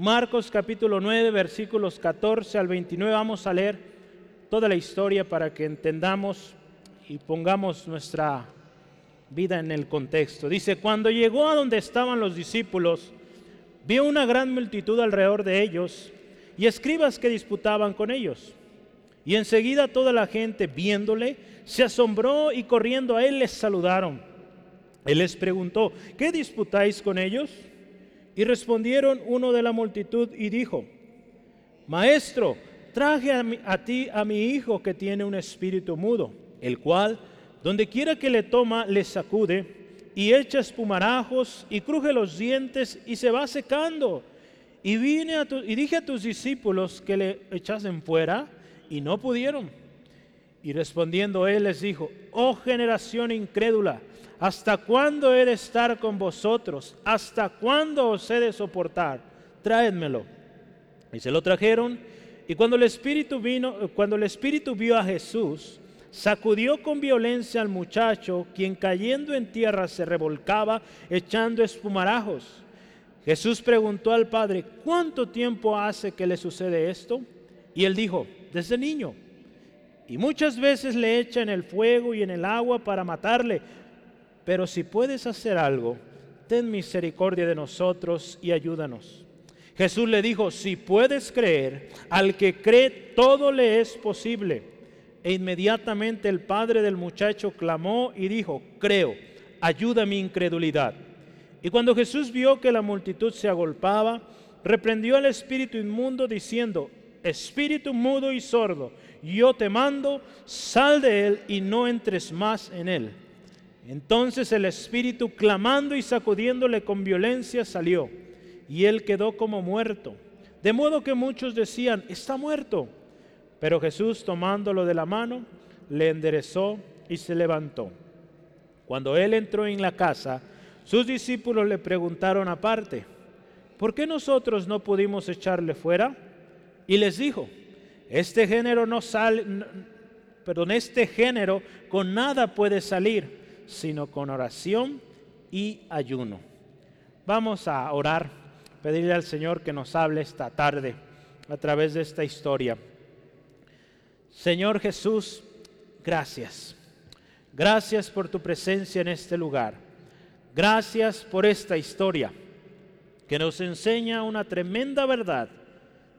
Marcos capítulo 9, versículos 14 al 29. Vamos a leer toda la historia para que entendamos y pongamos nuestra vida en el contexto. Dice, cuando llegó a donde estaban los discípulos, vio una gran multitud alrededor de ellos y escribas que disputaban con ellos. Y enseguida toda la gente, viéndole, se asombró y corriendo a él les saludaron. Él les preguntó, ¿qué disputáis con ellos? Y respondieron uno de la multitud y dijo, Maestro, traje a, ti a mi hijo que tiene un espíritu mudo, el cual, donde quiera que le toma, le sacude y echa espumarajos y cruje los dientes y se va secando. Y, vine a y dije a tus discípulos que le echasen fuera y no pudieron. Y respondiendo él les dijo, oh generación incrédula, ¿hasta cuándo he de estar con vosotros? ¿Hasta cuándo os he de soportar? Traédmelo. Y se lo trajeron. Y cuando el Espíritu vino, cuando el Espíritu vio a Jesús, sacudió con violencia al muchacho, quien cayendo en tierra se revolcaba, echando espumarajos. Jesús preguntó al padre, ¿cuánto tiempo hace que le sucede esto? Y él dijo, desde niño. Y muchas veces le echa en el fuego y en el agua para matarle. Pero si puedes hacer algo, ten misericordia de nosotros y ayúdanos. Jesús le dijo, si puedes creer, al que cree todo le es posible. E inmediatamente el padre del muchacho clamó y dijo, creo, ayuda mi incredulidad. Y cuando Jesús vio que la multitud se agolpaba, reprendió al espíritu inmundo diciendo, espíritu mudo y sordo, yo te mando, sal de él y no entres más en él. Entonces el espíritu, clamando y sacudiéndole con violencia, salió, y él quedó como muerto. De modo que muchos decían, está muerto. Pero Jesús, tomándolo de la mano, le enderezó y se levantó. Cuando él entró en la casa, sus discípulos le preguntaron aparte, ¿por qué nosotros no pudimos echarle fuera? Y les dijo, este género no sale, perdón, este género con nada puede salir, sino con oración y ayuno. Vamos a orar, pedirle al Señor que nos hable esta tarde a través de esta historia. Señor Jesús, gracias. Gracias por tu presencia en este lugar. Gracias por esta historia que nos enseña una tremenda verdad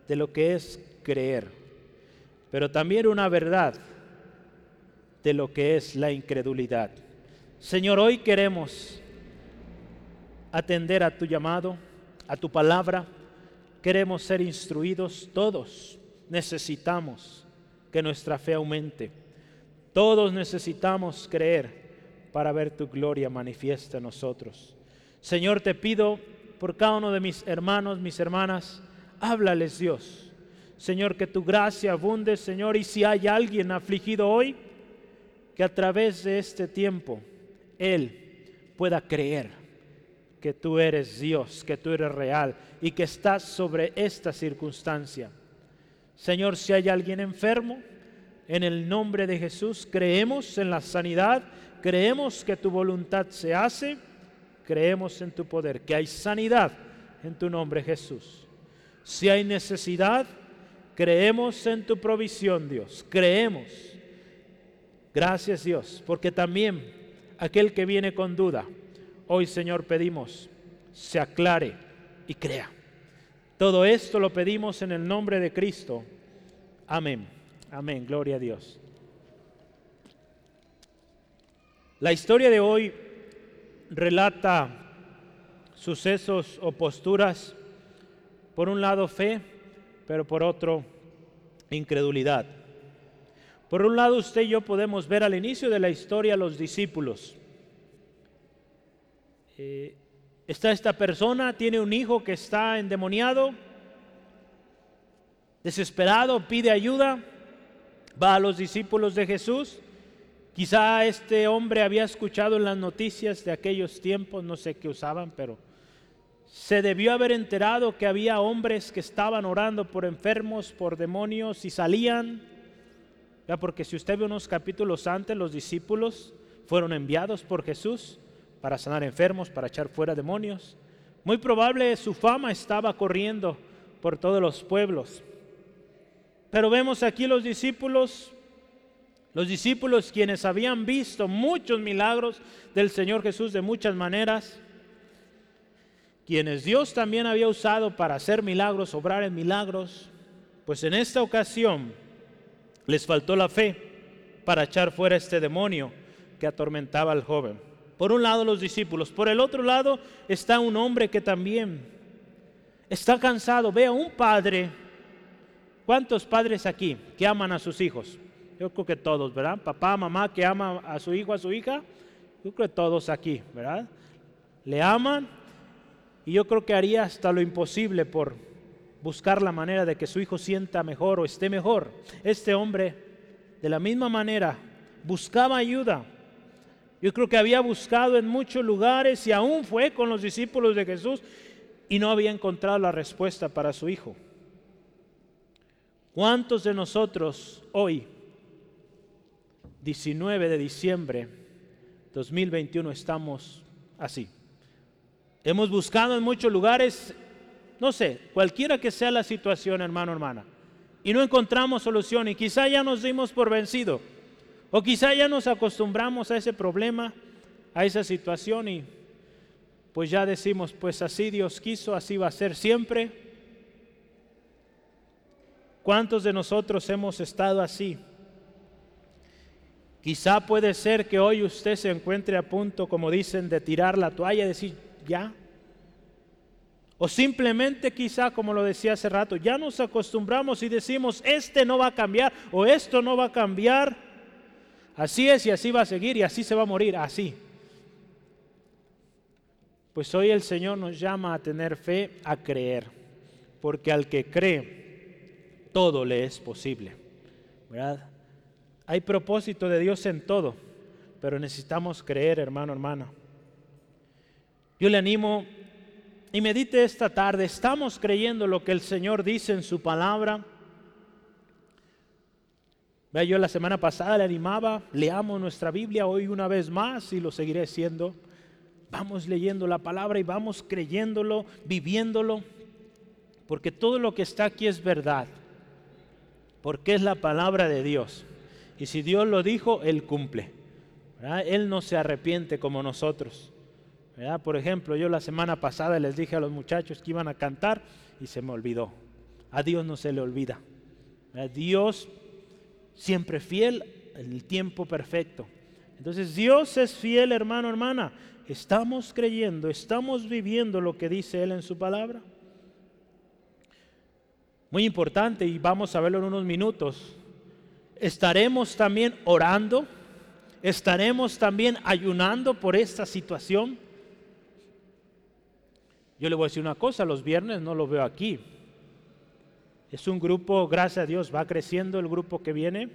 de lo que es creer, pero también una verdad de lo que es la incredulidad. Señor, hoy queremos atender a tu llamado, a tu palabra. Queremos ser instruidos todos. Necesitamos que nuestra fe aumente. Todos necesitamos creer para ver tu gloria manifiesta en nosotros. Señor, te pido por cada uno de mis hermanos, mis hermanas, háblales Dios. Señor, que tu gracia abunde, Señor, y si hay alguien afligido hoy, que a través de este tiempo Él pueda creer que tú eres Dios, que tú eres real y que estás sobre esta circunstancia. Señor, si hay alguien enfermo, en el nombre de Jesús creemos en la sanidad, creemos que tu voluntad se hace, creemos en tu poder, que hay sanidad en tu nombre Jesús. Si hay necesidad, creemos en tu provisión, Dios. Creemos. Gracias, Dios, porque también aquel que viene con duda, hoy, Señor, pedimos, se aclare y crea. Todo esto lo pedimos en el nombre de Cristo. Amén. Amén. Gloria a Dios. La historia de hoy relata sucesos o posturas por un lado fe, pero por otro incredulidad. Por un lado usted y yo podemos ver al inicio de la historia los discípulos. Está esta persona, tiene un hijo que está endemoniado, desesperado, pide ayuda, va a los discípulos de Jesús. Quizá este hombre había escuchado en las noticias de aquellos tiempos, no sé qué usaban, pero se debió haber enterado que había hombres que estaban orando por enfermos, por demonios y salían. Ya porque si usted ve unos capítulos antes, los discípulos fueron enviados por Jesús para sanar enfermos, para echar fuera demonios. Muy probable su fama estaba corriendo por todos los pueblos. Pero vemos aquí los discípulos, los discípulos quienes habían visto muchos milagros del Señor Jesús de muchas maneras, quienes Dios también había usado para hacer milagros, obrar en milagros, pues en esta ocasión les faltó la fe para echar fuera este demonio que atormentaba al joven. Por un lado los discípulos, por el otro lado está un hombre que también está cansado. Vea, un padre, ¿cuántos padres aquí que aman a sus hijos? Yo creo que todos, ¿verdad? Papá, mamá que ama a su hijo, a su hija. Yo creo que todos aquí, ¿verdad? Le aman y yo creo que haría hasta lo imposible por buscar la manera de que su hijo sienta mejor o esté mejor. Este hombre, de la misma manera, buscaba ayuda. Yo creo que había buscado en muchos lugares y aún fue con los discípulos de Jesús y no había encontrado la respuesta para su hijo. ¿Cuántos de nosotros hoy, 19 de diciembre 2021, estamos así? Hemos buscado en muchos lugares, no sé, cualquiera que sea la situación, hermano, hermana, y no encontramos solución y quizá ya nos dimos por vencido, o quizá ya nos acostumbramos a ese problema, a esa situación y pues ya decimos, pues así Dios quiso, así va a ser siempre. ¿Cuántos de nosotros hemos estado así? Quizá puede ser que hoy usted se encuentre a punto, como dicen, de tirar la toalla y decir, ya. O simplemente quizá, como lo decía hace rato, ya nos acostumbramos y decimos, este no va a cambiar o esto no va a cambiar. Así es y así va a seguir y así se va a morir, así. Pues hoy el Señor nos llama a tener fe, a creer, porque al que cree, todo le es posible. ¿Verdad? Hay propósito de Dios en todo, pero necesitamos creer, hermano, hermana. Yo le animo y medite esta tarde, ¿estamos creyendo lo que el Señor dice en su palabra? Yo la semana pasada le animaba, leamos nuestra Biblia hoy una vez más y lo seguiré siendo. Vamos leyendo la palabra y vamos creyéndolo, viviéndolo, porque todo lo que está aquí es verdad, porque es la palabra de Dios. Y si Dios lo dijo, Él cumple. Él no se arrepiente como nosotros. Por ejemplo, yo la semana pasada les dije a los muchachos que iban a cantar y se me olvidó. A Dios no se le olvida. Dios siempre fiel en el tiempo perfecto. Entonces Dios es fiel, hermano, hermana. Estamos creyendo, estamos viviendo lo que dice Él en su palabra. Muy importante y vamos a verlo en unos minutos. Estaremos también orando, estaremos también ayunando por esta situación. Yo le voy a decir una cosa, los viernes no lo veo aquí. Es un grupo, gracias a Dios, va creciendo el grupo que viene.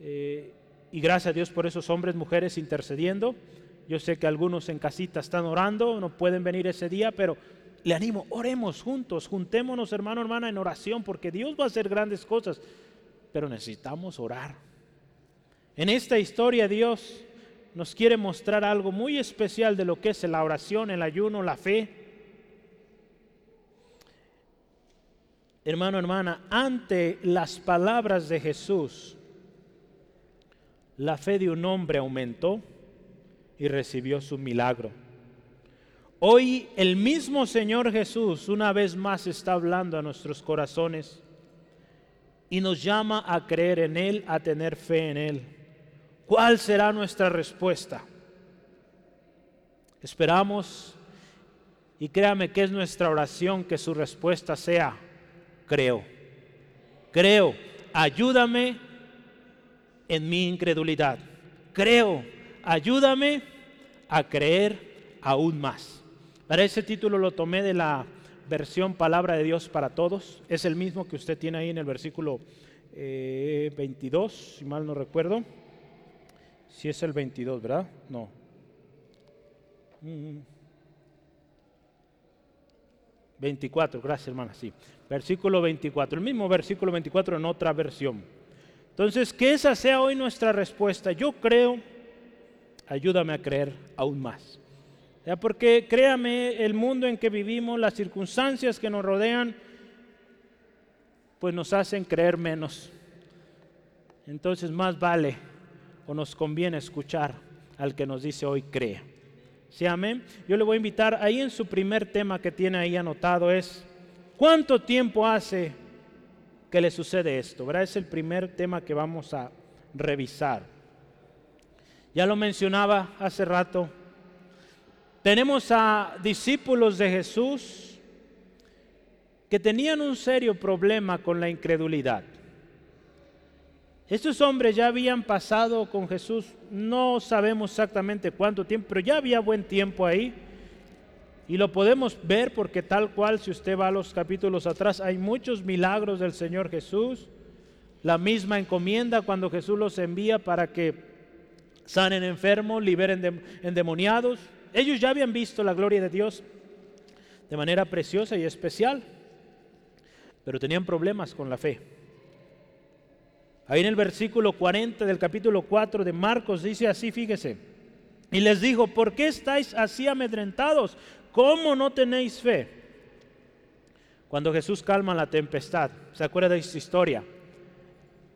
Eh, y gracias a Dios por esos hombres, mujeres intercediendo. Yo sé que algunos en casita están orando, no pueden venir ese día, pero le animo, oremos juntos, juntémonos hermano, hermana en oración, porque Dios va a hacer grandes cosas, pero necesitamos orar. En esta historia Dios nos quiere mostrar algo muy especial de lo que es la oración, el ayuno, la fe. Hermano, hermana, ante las palabras de Jesús, la fe de un hombre aumentó y recibió su milagro. Hoy el mismo Señor Jesús una vez más está hablando a nuestros corazones y nos llama a creer en Él, a tener fe en Él. ¿Cuál será nuestra respuesta? Esperamos y créame que es nuestra oración que su respuesta sea creo. Creo, ayúdame en mi incredulidad. Creo, ayúdame a creer aún más. Para ese título lo tomé de la versión Palabra de Dios para Todos. Es el mismo que usted tiene ahí en el versículo 22, eh, si mal no recuerdo. Si es el 22, ¿verdad? No. 24, mm. gracias hermana, sí versículo 24, el mismo versículo 24 en otra versión. Entonces, que esa sea hoy nuestra respuesta. Yo creo, ayúdame a creer aún más. ¿Ya? Porque créame, el mundo en que vivimos, las circunstancias que nos rodean, pues nos hacen creer menos. Entonces más vale o nos conviene escuchar al que nos dice hoy cree. ¿Sí, amén? Yo le voy a invitar ahí en su primer tema que tiene ahí anotado es, ¿cuánto tiempo hace que le sucede esto? ¿Verdad? Es el primer tema que vamos a revisar. Ya lo mencionaba hace rato. Tenemos a discípulos de Jesús que tenían un serio problema con la incredulidad. Estos hombres ya habían pasado con Jesús, no sabemos exactamente cuánto tiempo, pero ya había buen tiempo ahí. Y lo podemos ver porque tal cual, si usted va a los capítulos atrás, hay muchos milagros del Señor Jesús. La misma encomienda cuando Jesús los envía para que sanen enfermos, liberen endemoniados. Ellos ya habían visto la gloria de Dios de manera preciosa y especial, pero tenían problemas con la fe. Ahí en el versículo 40 del capítulo 4 de Marcos dice así, fíjese. Y les dijo, ¿por qué estáis así amedrentados? ¿Cómo no tenéis fe? Cuando Jesús calma la tempestad, ¿se acuerda de esta historia?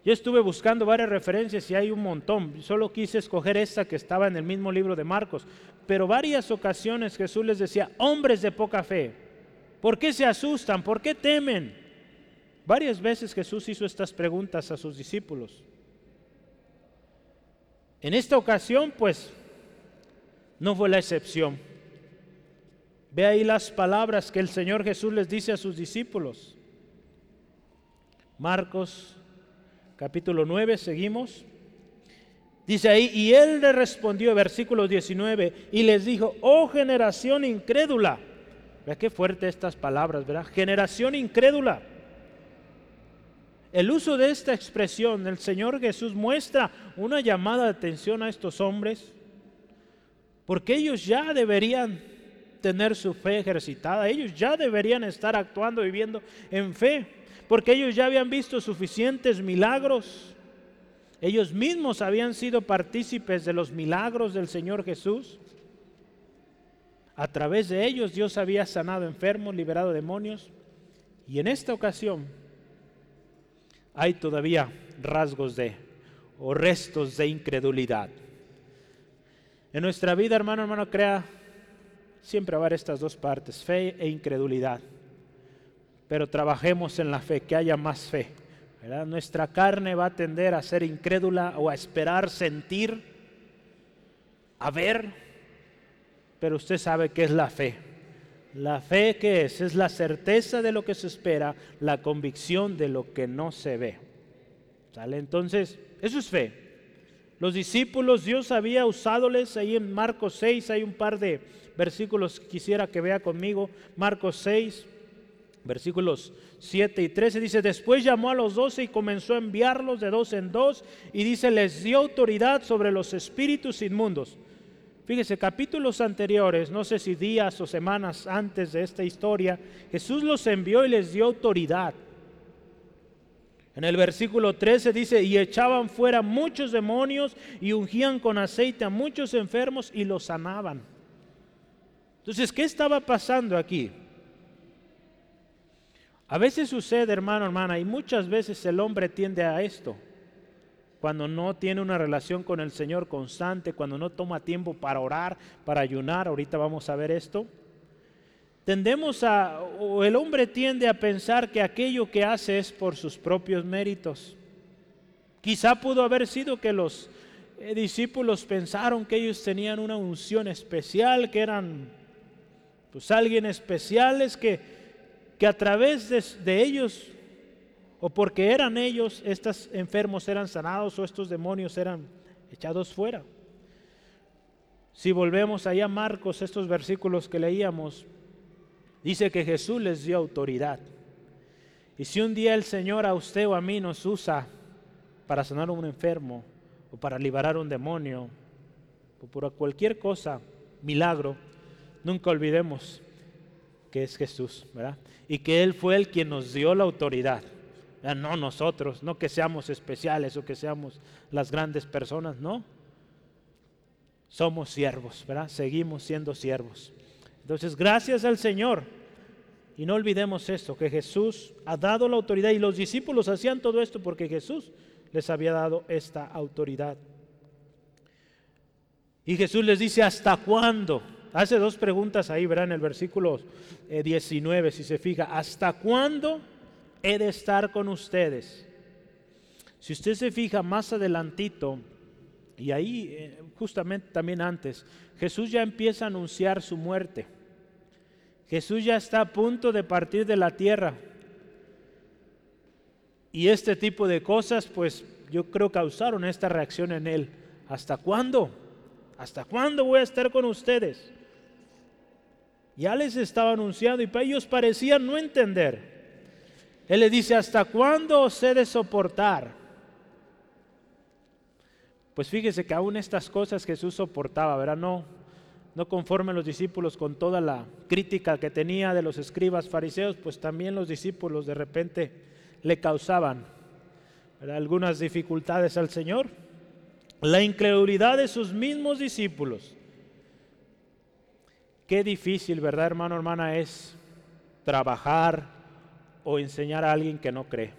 Yo estuve buscando varias referencias y hay un montón. Solo quise escoger esta que estaba en el mismo libro de Marcos. Pero varias ocasiones Jesús les decía, hombres de poca fe, ¿por qué se asustan? ¿Por qué temen? Varias veces Jesús hizo estas preguntas a sus discípulos. En esta ocasión, pues, no fue la excepción. Ve ahí las palabras que el Señor Jesús les dice a sus discípulos. Marcos capítulo 9, seguimos. Dice ahí, y él le respondió, versículo 19, y les dijo, oh generación incrédula. Vea qué fuerte estas palabras, ¿verdad? Generación incrédula. El uso de esta expresión, el Señor Jesús muestra una llamada de atención a estos hombres, porque ellos ya deberían tener su fe ejercitada, ellos ya deberían estar actuando, viviendo en fe, porque ellos ya habían visto suficientes milagros, ellos mismos habían sido partícipes de los milagros del Señor Jesús. A través de ellos Dios había sanado enfermos, liberado demonios, y en esta ocasión hay todavía rasgos de o restos de incredulidad. En nuestra vida, hermano, hermano, crea, siempre va a haber estas dos partes, fe e incredulidad. Pero trabajemos en la fe, que haya más fe. Nuestra carne va a tender a ser incrédula o a esperar, sentir, a ver, pero usted sabe que es la fe. La fe que es, es la certeza de lo que se espera, la convicción de lo que no se ve. ¿Sale? Entonces, eso es fe. Los discípulos, Dios había usadoles, ahí en Marcos 6 hay un par de versículos que quisiera que vea conmigo. Marcos 6, versículos 7 y 13 dice, después llamó a los doce y comenzó a enviarlos de dos en dos y dice, les dio autoridad sobre los espíritus inmundos Fíjese, capítulos anteriores, no sé si días o semanas antes de esta historia, Jesús los envió y les dio autoridad. En el versículo 13 dice, y echaban fuera muchos demonios y ungían con aceite a muchos enfermos y los sanaban. Entonces, ¿qué estaba pasando aquí? A veces sucede, hermano, hermana, y muchas veces el hombre tiende a esto cuando no tiene una relación con el Señor constante, cuando no toma tiempo para orar, para ayunar, ahorita vamos a ver esto, tendemos a, o el hombre tiende a pensar que aquello que hace es por sus propios méritos. Quizá pudo haber sido que los eh, discípulos pensaron que ellos tenían una unción especial, que eran pues alguien especiales, que, que a través de, de ellos o porque eran ellos, estos enfermos eran sanados o estos demonios eran echados fuera. Si volvemos allá a Marcos, estos versículos que leíamos, dice que Jesús les dio autoridad. Y si un día el Señor a usted o a mí nos usa para sanar a un enfermo, o para liberar un demonio, o por cualquier cosa, milagro, nunca olvidemos que es Jesús, ¿verdad? Y que Él fue el quien nos dio la autoridad no nosotros, no que seamos especiales o que seamos las grandes personas, no. Somos siervos, ¿verdad? Seguimos siendo siervos. Entonces, gracias al Señor Y no olvidemos esto, que Jesús ha dado la autoridad y los discípulos hacían todo esto porque Jesús les había dado esta autoridad. Y Jesús les dice, ¿hasta cuándo? Hace dos preguntas ahí, verán, en el versículo 19, eh, si se fija, ¿hasta cuándo he de estar con ustedes? Si usted se fija más adelantito, y ahí eh, justamente también antes, Jesús ya empieza a anunciar su muerte. Jesús ya está a punto de partir de la tierra. Y este tipo de cosas, pues yo creo causaron esta reacción en él. ¿Hasta cuándo? ¿Hasta cuándo voy a estar con ustedes? Ya les estaba anunciando y para ellos parecían no entender. Él le dice, ¿hasta cuándo os he de soportar? Pues fíjese que aún estas cosas Jesús soportaba, ¿verdad? No, no conforme los discípulos con toda la crítica que tenía de los escribas fariseos, pues también los discípulos de repente le causaban algunas dificultades al Señor. La incredulidad de sus mismos discípulos. Qué difícil, ¿verdad, hermano, hermana, es trabajar o enseñar a alguien que no cree.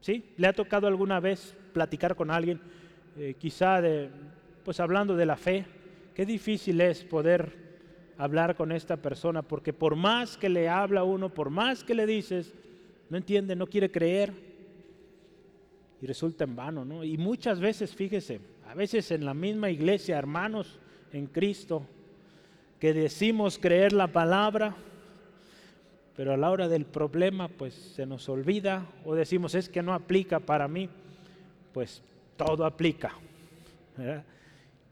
¿Sí? ¿Le ha tocado alguna vez platicar con alguien, eh, quizá pues hablando de la fe? Qué difícil es poder hablar con esta persona, porque por más que le habla uno, por más que le dices, no entiende, no quiere creer, y resulta en vano, ¿no? Y muchas veces, fíjese, a veces en la misma iglesia, hermanos en Cristo, que decimos creer la palabra, pero a la hora del problema, pues se nos olvida, o decimos, es que no aplica para mí, pues todo aplica.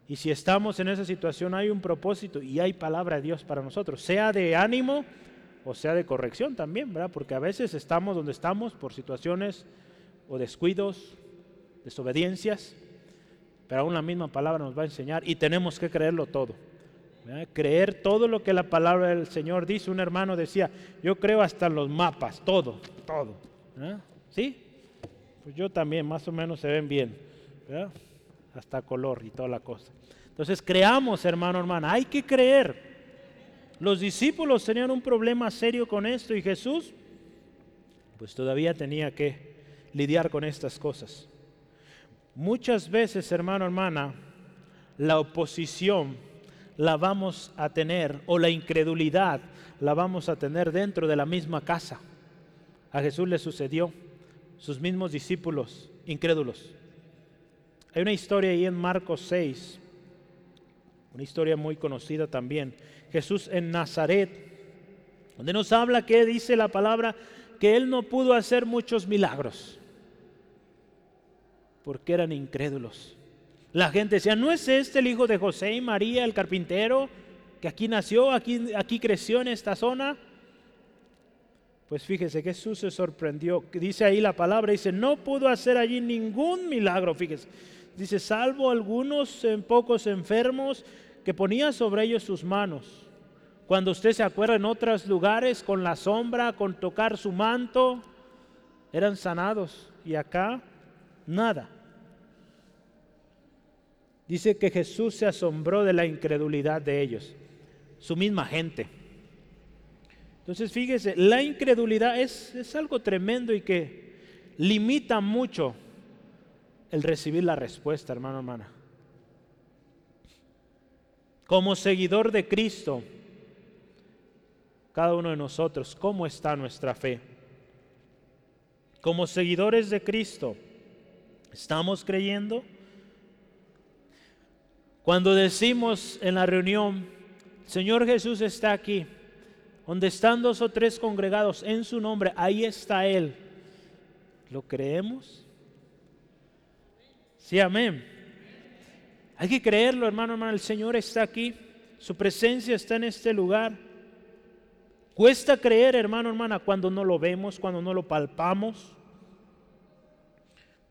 Y si estamos en esa situación hay un propósito y hay palabra de Dios para nosotros, sea de ánimo o sea de corrección también, ¿verdad? Porque a veces estamos donde estamos por situaciones o descuidos, desobediencias, pero aún la misma palabra nos va a enseñar y tenemos que creerlo todo. Creer todo lo que la palabra del Señor dice. Un hermano decía, yo creo hasta los mapas, todo, todo. ¿Sí? Pues yo también, más o menos se ven bien. hasta color y toda la cosa. Entonces creamos, hermano, hermana, hay que creer. Los discípulos tenían un problema serio con esto y Jesús, pues todavía tenía que lidiar con estas cosas. Muchas veces, hermano, hermana, la oposición la vamos a tener o la incredulidad la vamos a tener dentro de la misma casa. A Jesús le sucedió, sus mismos discípulos incrédulos hay una historia ahí en Marcos 6, una historia muy conocida también. Jesús en Nazaret, donde nos habla que dice la palabra que él no pudo hacer muchos milagros, porque eran incrédulos. La gente decía, ¿no es este el hijo de José y María, el carpintero, que aquí nació, aquí, aquí creció en esta zona? Pues fíjese, Jesús se sorprendió. Dice ahí la palabra, dice, no pudo hacer allí ningún milagro, fíjese. Dice, salvo algunos en pocos enfermos que ponía sobre ellos sus manos. Cuando usted se acuerda en otros lugares, con la sombra, con tocar su manto, eran sanados. Y acá, nada. Dice que Jesús se asombró de la incredulidad de ellos, su misma gente. Entonces fíjese, la incredulidad es, es algo tremendo y que limita mucho el recibir la respuesta, hermano, hermana. Como seguidor de Cristo, cada uno de nosotros, ¿cómo está nuestra fe? Como seguidores de Cristo, ¿estamos creyendo? Cuando decimos en la reunión, Señor Jesús está aquí, donde están dos o tres congregados en su nombre, ahí está Él. ¿Lo creemos? Sí, amén. Hay que creerlo, hermano, hermano. El Señor está aquí. Su presencia está en este lugar. Cuesta creer, hermano, hermana, cuando no lo vemos, cuando no lo palpamos.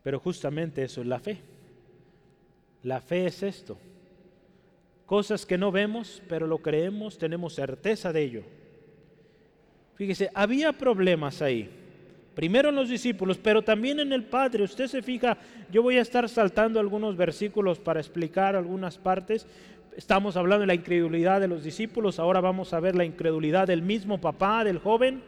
Pero justamente eso es la fe. La fe es esto. Cosas que no vemos, pero lo creemos, tenemos certeza de ello. Fíjese, había problemas ahí. Primero en los discípulos, pero también en el Padre. Usted se fija, yo voy a estar saltando algunos versículos para explicar algunas partes, estamos hablando de la incredulidad de los discípulos, ahora vamos a ver la incredulidad del mismo papá, del joven.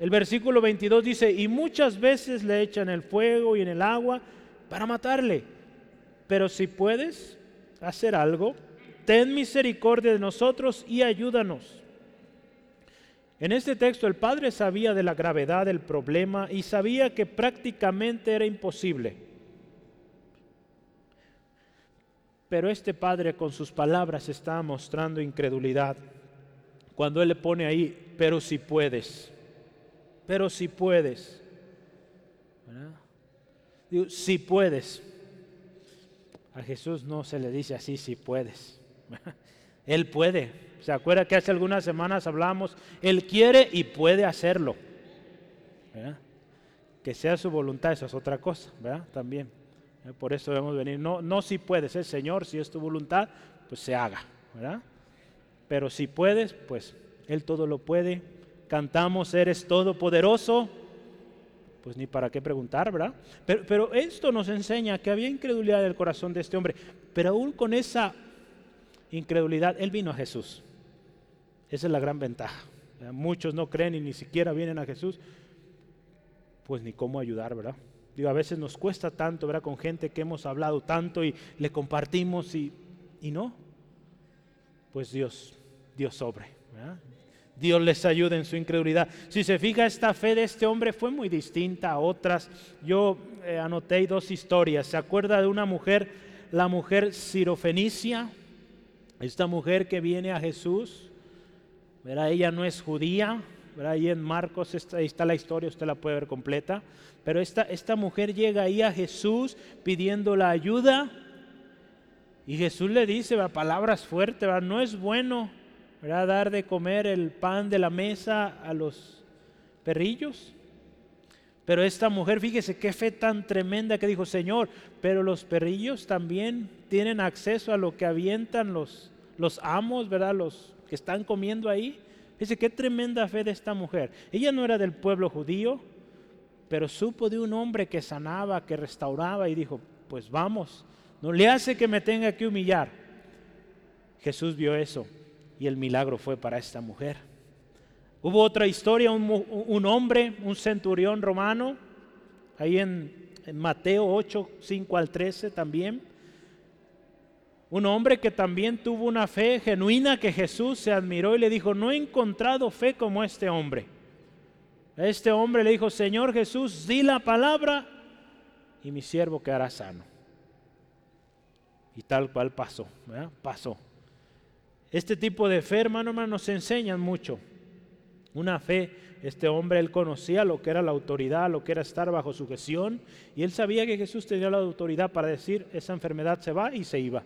El versículo 22 dice, y muchas veces le echan el fuego y en el agua para matarle. Pero si puedes hacer algo, ten misericordia de nosotros y ayúdanos. En este texto el padre sabía de la gravedad del problema y sabía que prácticamente era imposible. Pero este padre con sus palabras está mostrando incredulidad cuando él le pone ahí, pero si puedes pero si puedes. si puedes. A Jesús no se le dice así, si puedes. Él puede. ¿Se acuerda que hace algunas semanas hablamos? Él quiere y puede hacerlo. Que sea su voluntad, eso es otra cosa, ¿verdad? También. Por eso debemos venir. No, no si puedes, el Señor, si es tu voluntad, pues se haga, ¿verdad? Pero si puedes, pues Él todo lo puede cantamos Eres Todopoderoso, pues ni para qué preguntar, ¿verdad? Pero esto nos enseña que había incredulidad en el corazón de este hombre, pero aún con esa incredulidad, él vino a Jesús. Esa es la gran ventaja. Muchos no creen y ni siquiera vienen a Jesús, pues ni cómo ayudar, ¿verdad? Digo, a veces nos cuesta tanto, ¿verdad? Con gente que hemos hablado tanto y le compartimos y, y no. Pues Dios, Dios sobre. Dios les ayude en su incredulidad. Si se fija, esta fe de este hombre fue muy distinta a otras. Yo eh, anoté dos historias. ¿Se acuerda de una mujer, la mujer sirofenicia? Esta mujer que viene a Jesús. Ella no es judía. Ahí en Marcos está, ahí está la historia, usted la puede ver completa. Pero esta, esta mujer llega ahí a Jesús pidiendo la ayuda. Y Jesús le dice, palabras fuertes, no es bueno dar de comer el pan de la mesa a los perrillos. Pero esta mujer, fíjese qué fe tan tremenda que dijo, Señor, pero los perrillos también tienen acceso a lo que avientan los, los amos, ¿verdad? Los que están comiendo ahí. Dice, qué tremenda fe de esta mujer. Ella no era del pueblo judío, pero supo de un hombre que sanaba, que restauraba y dijo, pues vamos, no le hace que me tenga que humillar. Jesús vio eso y el milagro fue para esta mujer. Hubo otra historia, un, hombre, un centurión romano, ahí en, Mateo 8, 5 al 13 también. Un hombre que también tuvo una fe genuina que Jesús se admiró y le dijo, no he encontrado fe como este hombre. Este hombre le dijo, Señor Jesús, di la palabra y mi siervo quedará sano. Y tal cual pasó, pasó. Este tipo de fe, hermano, hermano, nos enseñan mucho. Una fe, este hombre, él conocía lo que era la autoridad, lo que era estar bajo sujeción, y él sabía que Jesús tenía la autoridad para decir, esa enfermedad se va y se iba.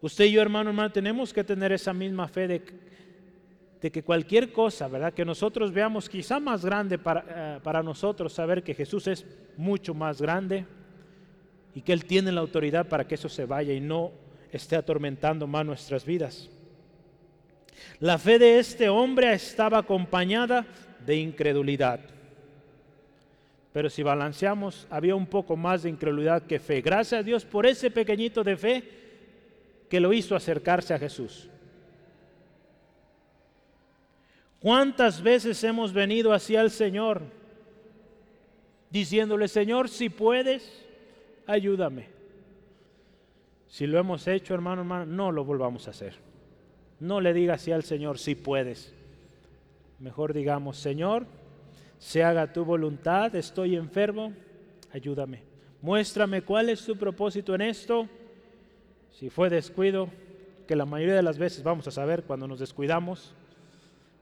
Usted y yo, hermano, hermano, tenemos que tener esa misma fe de, que cualquier cosa, ¿verdad? Que nosotros veamos quizá más grande para, eh, para nosotros, saber que Jesús es mucho más grande y que Él tiene la autoridad para que eso se vaya y no esté atormentando más nuestras vidas. La fe de este hombre estaba acompañada de incredulidad. Pero si balanceamos, había un poco más de incredulidad que fe. Gracias a Dios por ese pequeñito de fe que lo hizo acercarse a Jesús. ¿Cuántas veces hemos venido hacia el Señor diciéndole, Señor, si puedes, ayúdame? Si lo hemos hecho, hermano, hermano, no lo volvamos a hacer. No le diga así al Señor, si puedes. Mejor digamos, Señor, se haga tu voluntad, estoy enfermo, ayúdame. Muéstrame cuál es tu propósito en esto. Si fue descuido, que la mayoría de las veces vamos a saber cuando nos descuidamos.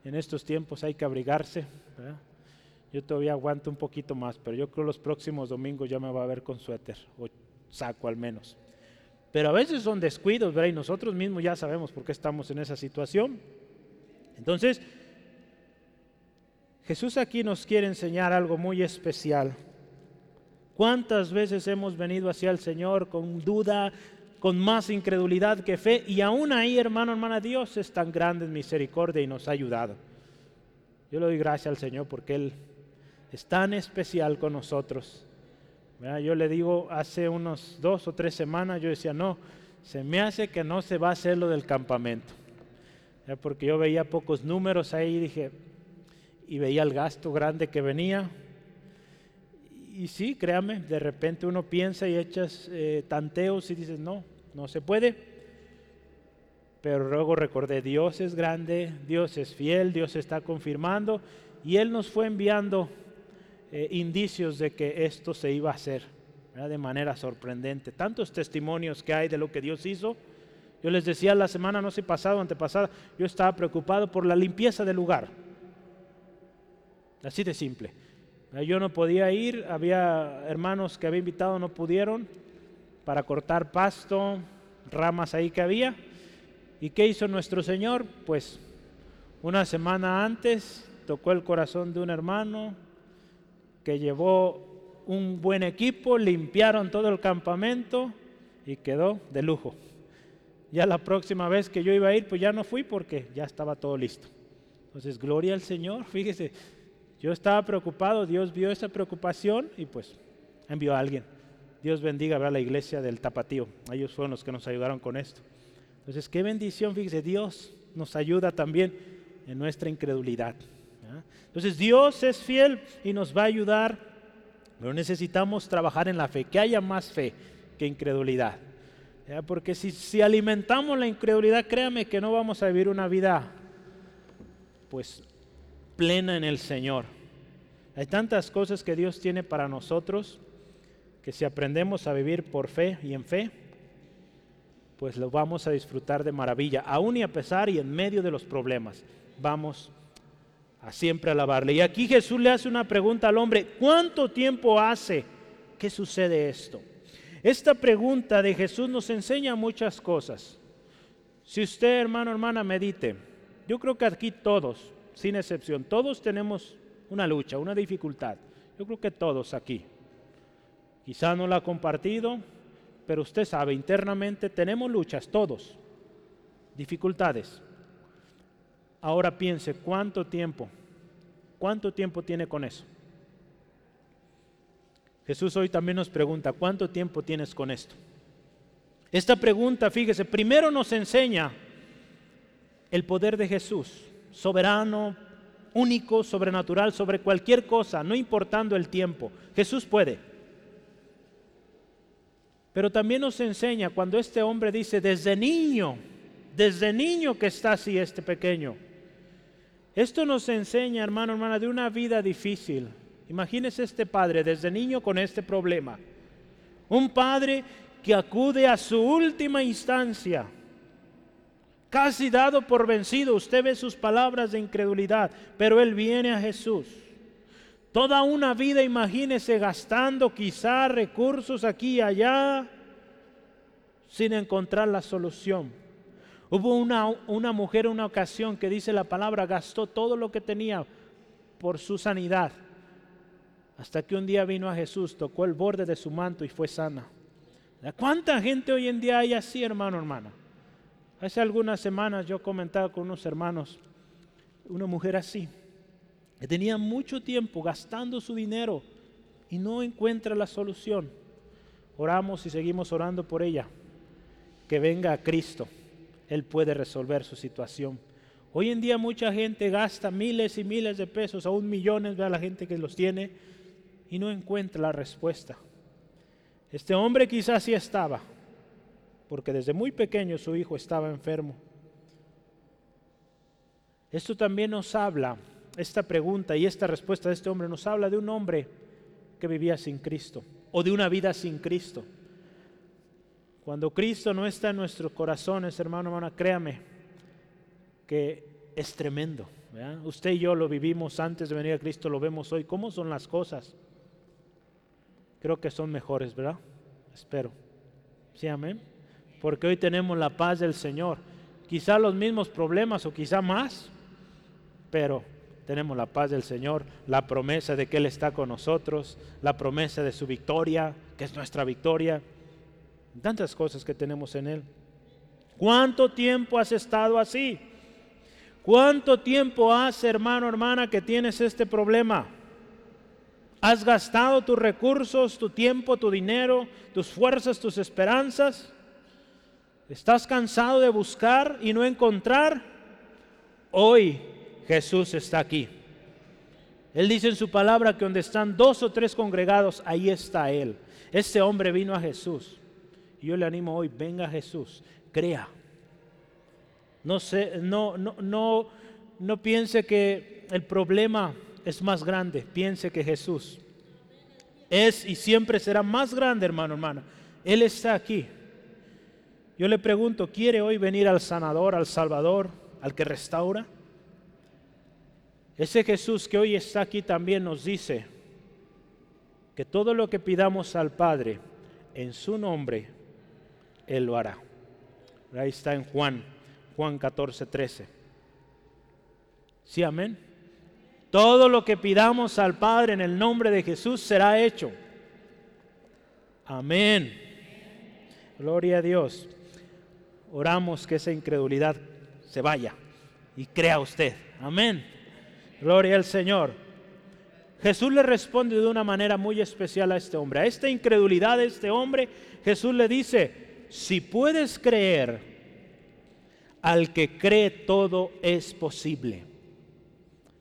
En estos tiempos hay que abrigarse. Yo todavía aguanto un poquito más, pero yo creo los próximos domingos ya me va a ver con suéter o saco al menos. Pero a veces son descuidos, ¿verdad? Y nosotros mismos ya sabemos por qué estamos en esa situación. Entonces, Jesús aquí nos quiere enseñar algo muy especial. ¿Cuántas veces hemos venido hacia el Señor con duda, con más incredulidad que fe? Y aún ahí, hermano, hermana, Dios es tan grande en misericordia y nos ha ayudado. Yo le doy gracias al Señor porque Él es tan especial con nosotros. Yo le digo, hace unos dos o tres semanas yo decía, no, se me hace que no se va a hacer lo del campamento. Porque yo veía pocos números ahí, dije, y veía el gasto grande que venía. Y sí, créame, de repente uno piensa y echas eh, tanteos y dices, no, no se puede. Pero luego recordé, Dios es grande, Dios es fiel, Dios está confirmando y Él nos fue enviando eh, indicios de que esto se iba a hacer de manera sorprendente. Tantos testimonios que hay de lo que Dios hizo. Yo les decía la semana, no sé, pasado, antepasada, yo estaba preocupado por la limpieza del lugar. Así de simple. Yo no podía ir, había hermanos que había invitado, no pudieron, para cortar pasto, ramas ahí que había. ¿Y qué hizo nuestro Señor? Pues una semana antes tocó el corazón de un hermano que llevó un buen equipo, limpiaron todo el campamento y quedó de lujo. Ya la próxima vez que yo iba a ir, pues ya no fui porque ya estaba todo listo. Entonces, gloria al Señor, fíjese, yo estaba preocupado, Dios vio esa preocupación y pues envió a alguien. Dios bendiga a la iglesia del Tapatío. Ellos fueron los que nos ayudaron con esto. Entonces, qué bendición, fíjese, Dios nos ayuda también en nuestra incredulidad. Entonces, Dios es fiel y nos va a ayudar pero necesitamos trabajar en la fe, que haya más fe que incredulidad. Porque si, si alimentamos la incredulidad, créame que no vamos a vivir una vida pues plena en el Señor. Hay tantas cosas que Dios tiene para nosotros que si aprendemos a vivir por fe y en fe, pues lo vamos a disfrutar de maravilla, aún y a pesar y en medio de los problemas. Vamos a siempre alabarle. Y aquí Jesús le hace una pregunta al hombre, ¿cuánto tiempo hace que sucede esto? Esta pregunta de Jesús nos enseña muchas cosas. Si usted, hermano, hermana, medite, yo creo que aquí todos, sin excepción, todos tenemos una lucha, una dificultad. Yo creo que todos aquí. Quizá no la ha compartido, pero usted sabe, internamente tenemos luchas, todos, dificultades. Ahora piense, ¿cuánto tiempo? ¿Cuánto tiempo tiene con eso? Jesús hoy también nos pregunta, ¿cuánto tiempo tienes con esto? Esta pregunta, fíjese, primero nos enseña el poder de Jesús, soberano, único, sobrenatural, sobre cualquier cosa, no importando el tiempo. Jesús puede. Pero también nos enseña cuando este hombre dice, desde niño, desde niño que está así este pequeño, esto nos enseña, hermano, hermana, de una vida difícil. Imagínese este padre desde niño con este problema. Un padre que acude a su última instancia, casi dado por vencido. Usted ve sus palabras de incredulidad, pero él viene a Jesús. Toda una vida, imagínese, gastando quizá recursos aquí y allá sin encontrar la solución. Hubo una, una mujer en una ocasión que dice la palabra, gastó todo lo que tenía por su sanidad. Hasta que un día vino a Jesús, tocó el borde de su manto y fue sana. ¿Cuánta gente hoy en día hay así, hermano, hermana? Hace algunas semanas yo comentaba con unos hermanos, una mujer así, que tenía mucho tiempo gastando su dinero y no encuentra la solución. Oramos y seguimos orando por ella, que venga a Cristo. Él puede resolver su situación. Hoy en día mucha gente gasta miles y miles de pesos, aún millones, a la gente que los tiene, y no encuentra la respuesta. Este hombre quizás sí estaba, porque desde muy pequeño su hijo estaba enfermo. Esto también nos habla, esta pregunta y esta respuesta de este hombre nos habla de un hombre que vivía sin Cristo o de una vida sin Cristo. Cuando Cristo no está en nuestros corazones, hermano, hermana, créame que es tremendo. Usted y yo lo vivimos antes de venir a Cristo, lo vemos hoy. ¿Cómo son las cosas? Creo que son mejores, ¿verdad? Espero. Sí, amén. Porque hoy tenemos la paz del Señor. Quizá los mismos problemas o quizá más, pero tenemos la paz del Señor, la promesa de que Él está con nosotros, la promesa de su victoria, que es nuestra victoria tantas cosas que tenemos en Él. ¿Cuánto tiempo has estado así? ¿Cuánto tiempo hace, hermano, hermana, que tienes este problema? ¿Has gastado tus recursos, tu tiempo, tu dinero, tus fuerzas, tus esperanzas? ¿Estás cansado de buscar y no encontrar? Hoy Jesús está aquí. Él dice en su palabra que donde están dos o tres congregados, ahí está Él. Este hombre vino a Jesús. Yo le animo hoy, venga Jesús, crea. No, no, no, no piense que el problema es más grande, piense que Jesús es y siempre será más grande, hermano, hermana. Él está aquí. Yo le pregunto, ¿quiere hoy venir al sanador, al salvador, al que restaura? Ese Jesús que hoy está aquí también nos dice que todo lo que pidamos al Padre en su nombre, Él lo hará. Ahí está en Juan, Juan 14, 13. Sí, amén. Todo lo que pidamos al Padre en el nombre de Jesús será hecho. Amén. Gloria a Dios. Oramos que esa incredulidad se vaya y crea usted. Amén. Gloria al Señor. Jesús le responde de una manera muy especial a este hombre. A esta incredulidad de este hombre, Jesús le dice, si puedes creer, al que cree todo es posible.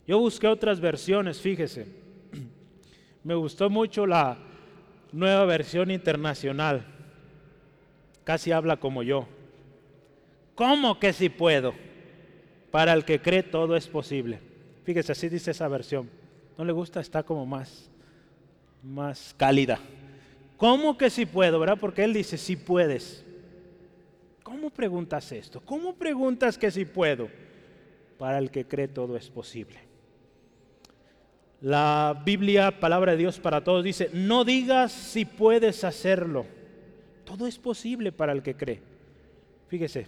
Yo busqué otras versiones, fíjese. Me gustó mucho la nueva versión internacional. Casi habla como yo. ¿Cómo que si puedo? Para el que cree todo es posible. Fíjese, así dice esa versión. ¿No le gusta? Está como más, más cálida. ¿Cómo que si puedo? ¿Verdad? Porque él dice, si puedes. ¿Cómo preguntas esto? ¿Cómo preguntas que si puedo? Para el que cree todo es posible. La Biblia, palabra de Dios para todos, dice, no digas si puedes hacerlo. Todo es posible para el que cree. Fíjese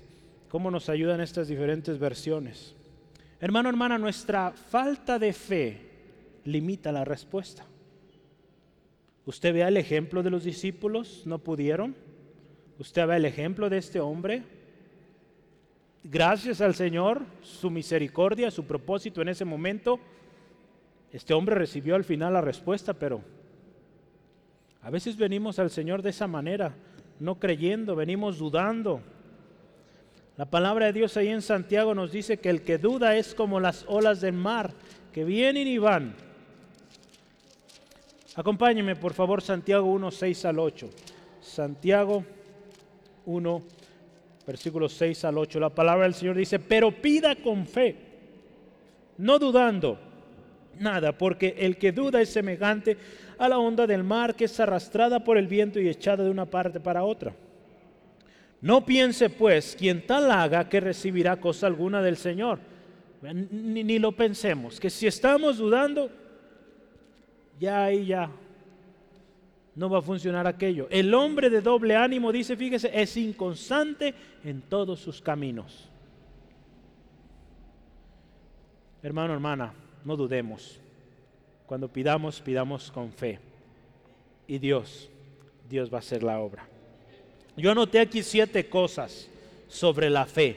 cómo nos ayudan estas diferentes versiones. Hermano, hermana, nuestra falta de fe limita la respuesta. Usted vea el ejemplo de los discípulos, no pudieron. Usted ve el ejemplo de este hombre. Gracias al Señor, su misericordia, su propósito en ese momento, este hombre recibió al final la respuesta, pero a veces venimos al Señor de esa manera, no creyendo, venimos dudando, la palabra de Dios ahí en Santiago nos dice que el que duda es como las olas del mar, que vienen y van. Acompáñeme por favor Santiago 1, 6 al 8. Santiago 1, versículos 6 al 8. La palabra del Señor dice, pero pida con fe, no dudando nada, porque el que duda es semejante a la onda del mar que es arrastrada por el viento y echada de una parte para otra. No piense pues quien tal haga que recibirá cosa alguna del Señor. Ni, lo pensemos, que si estamos dudando, ya ahí ya no va a funcionar aquello. El hombre de doble ánimo, dice, fíjese, es inconstante en todos sus caminos. Hermano, hermana, no dudemos. Cuando pidamos, pidamos con fe. Y Dios, Dios va a hacer la obra. Yo anoté aquí siete cosas sobre la fe.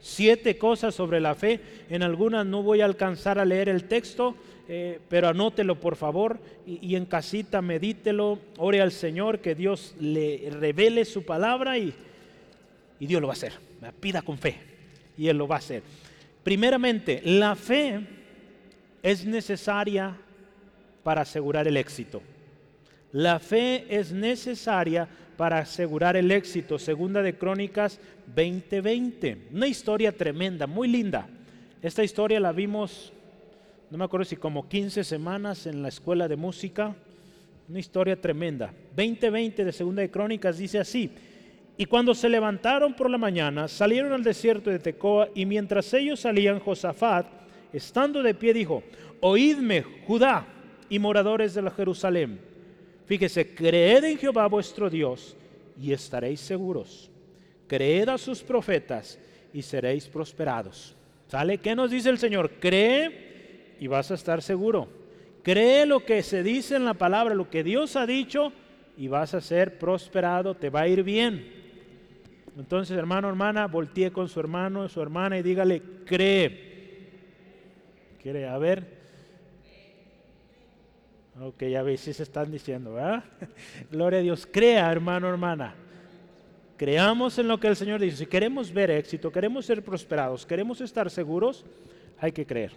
Siete cosas sobre la fe. En algunas no voy a alcanzar a leer el texto, eh, pero anótelo por favor y, en casita medítelo, ore al Señor que Dios le revele su palabra y, y Dios lo va a hacer. Pida con fe y Él lo va a hacer. Primeramente, la fe es necesaria para asegurar el éxito. La fe es necesaria para asegurar el éxito. Segunda de Crónicas 2020. Una historia tremenda, muy linda. Esta historia la vimos, no me acuerdo si como 15 semanas en la escuela de música. Una historia tremenda. 2020 de Segunda de Crónicas dice así. Y cuando se levantaron por la mañana, salieron al desierto de Tecoa y mientras ellos salían, Josafat, estando de pie, dijo, Oídme, Judá y moradores de la Jerusalén Fíjese, creed en Jehová vuestro Dios y estaréis seguros. Creed a sus profetas y seréis prosperados. ¿Sale? ¿Qué nos dice el Señor? Cree y vas a estar seguro. Cree lo que se dice en la palabra, lo que Dios ha dicho y vas a ser prosperado, te va a ir bien. Entonces, hermano, hermana, voltee con su hermano, su hermana y dígale, cree. Quiere, a ver, Ok, ya veis, si se están diciendo, ¿verdad? Gloria a Dios. Crea, hermano, hermana. Creamos en lo que el Señor dice. Si queremos ver éxito, queremos ser prosperados, queremos estar seguros, hay que creer.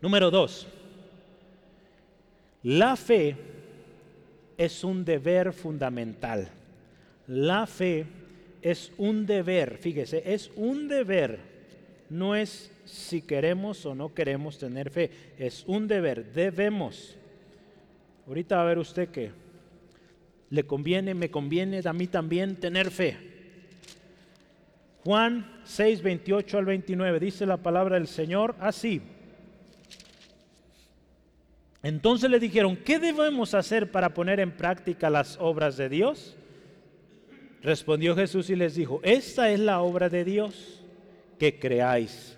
Número dos, la fe es un deber fundamental. La fe es un deber, fíjese, es un deber. No es si queremos o no queremos tener fe, es un deber, debemos. Ahorita va a ver usted que le conviene, me conviene a mí también tener fe. Juan 6, 28 al 29 dice la palabra del Señor así. Entonces le dijeron, ¿qué debemos hacer para poner en práctica las obras de Dios? Respondió Jesús y les dijo, esta es la obra de Dios, que creáis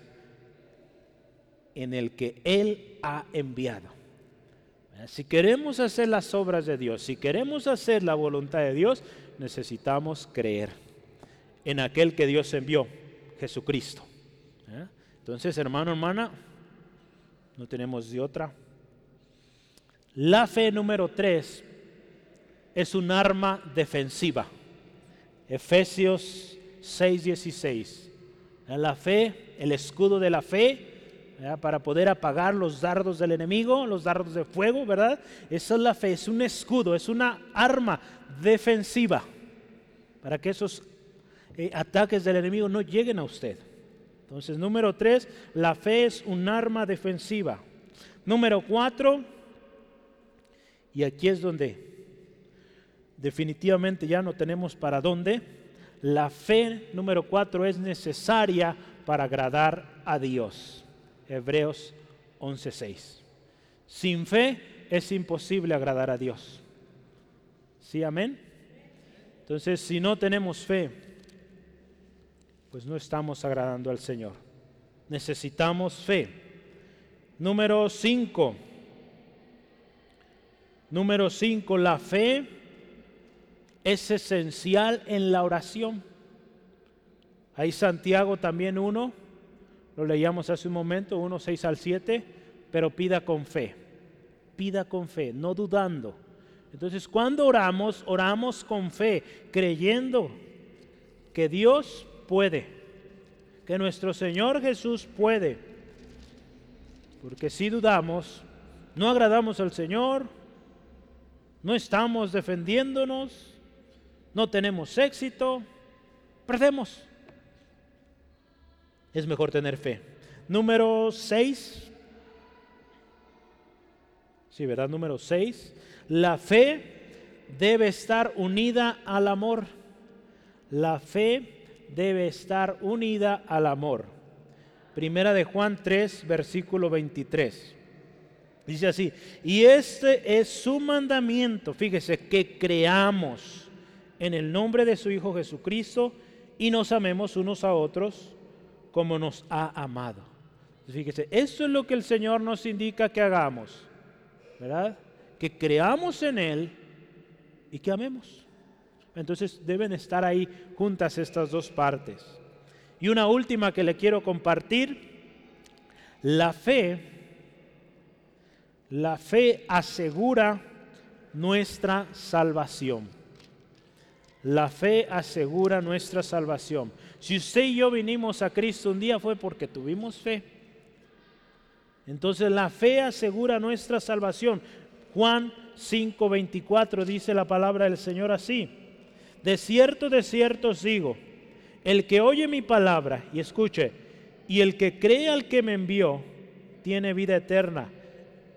en el que Él ha enviado. Si queremos hacer las obras de Dios, si queremos hacer la voluntad de Dios, necesitamos creer en aquel que Dios envió, Jesucristo. ¿Eh? Entonces, hermano, hermana, no tenemos de otra. La fe número tres es un arma defensiva. Efesios 6:16. La fe, el escudo de la fe, para poder apagar los dardos del enemigo, los dardos de fuego, ¿verdad? Esa es la fe, es un escudo, es una arma defensiva para que esos eh, ataques del enemigo no lleguen a usted. Entonces, número tres, la fe es un arma defensiva. Número cuatro, y aquí es donde definitivamente ya no tenemos para dónde, la fe número cuatro es necesaria para agradar a Dios. Hebreos 11:6. Sin fe es imposible agradar a Dios. ¿Sí, amén? Entonces, si no tenemos fe, pues no estamos agradando al Señor. Necesitamos fe. Número 5. Número 5, la fe es esencial en la oración. Ahí Santiago también uno, lo leíamos hace un momento, 1, 6 al 7, pero pida con fe, pida con fe, no dudando. Entonces, cuando oramos, oramos con fe, creyendo que Dios puede, que nuestro Señor Jesús puede. Porque si dudamos, no agradamos al Señor, no estamos defendiéndonos, no tenemos éxito, perdemos es mejor tener fe. Número 6. Sí, ¿verdad? Número 6. La fe debe estar unida al amor. La fe debe estar unida al amor. Primera de Juan 3, versículo 23. Dice así, y este es su mandamiento, fíjese, que creamos en el nombre de su Hijo Jesucristo y nos amemos unos a otros como nos ha amado. Fíjese, eso es lo que el Señor nos indica que hagamos, ¿verdad? Que creamos en Él y que amemos. Entonces deben estar ahí juntas estas dos partes. Y una última que le quiero compartir, la fe, la fe asegura nuestra salvación. La fe asegura nuestra salvación. Si usted y yo vinimos a Cristo un día fue porque tuvimos fe. Entonces la fe asegura nuestra salvación. Juan 5:24 dice la palabra del Señor así. De cierto, de cierto os digo, el que oye mi palabra y escuche, y el que cree al que me envió, tiene vida eterna,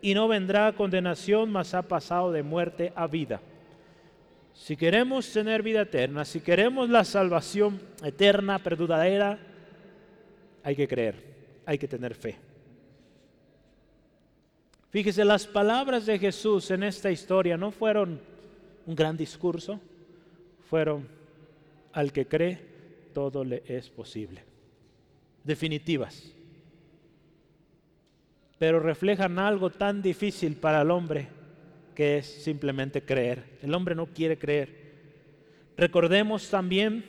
y no vendrá condenación, mas ha pasado de muerte a vida. Si queremos tener vida eterna, si queremos la salvación eterna, perdurera, hay que creer, hay que tener fe. Fíjese, las palabras de Jesús en esta historia no fueron un gran discurso, fueron al que cree, todo le es posible. Definitivas. Pero reflejan algo tan difícil para el hombre que es simplemente creer. El hombre no quiere creer. Recordemos también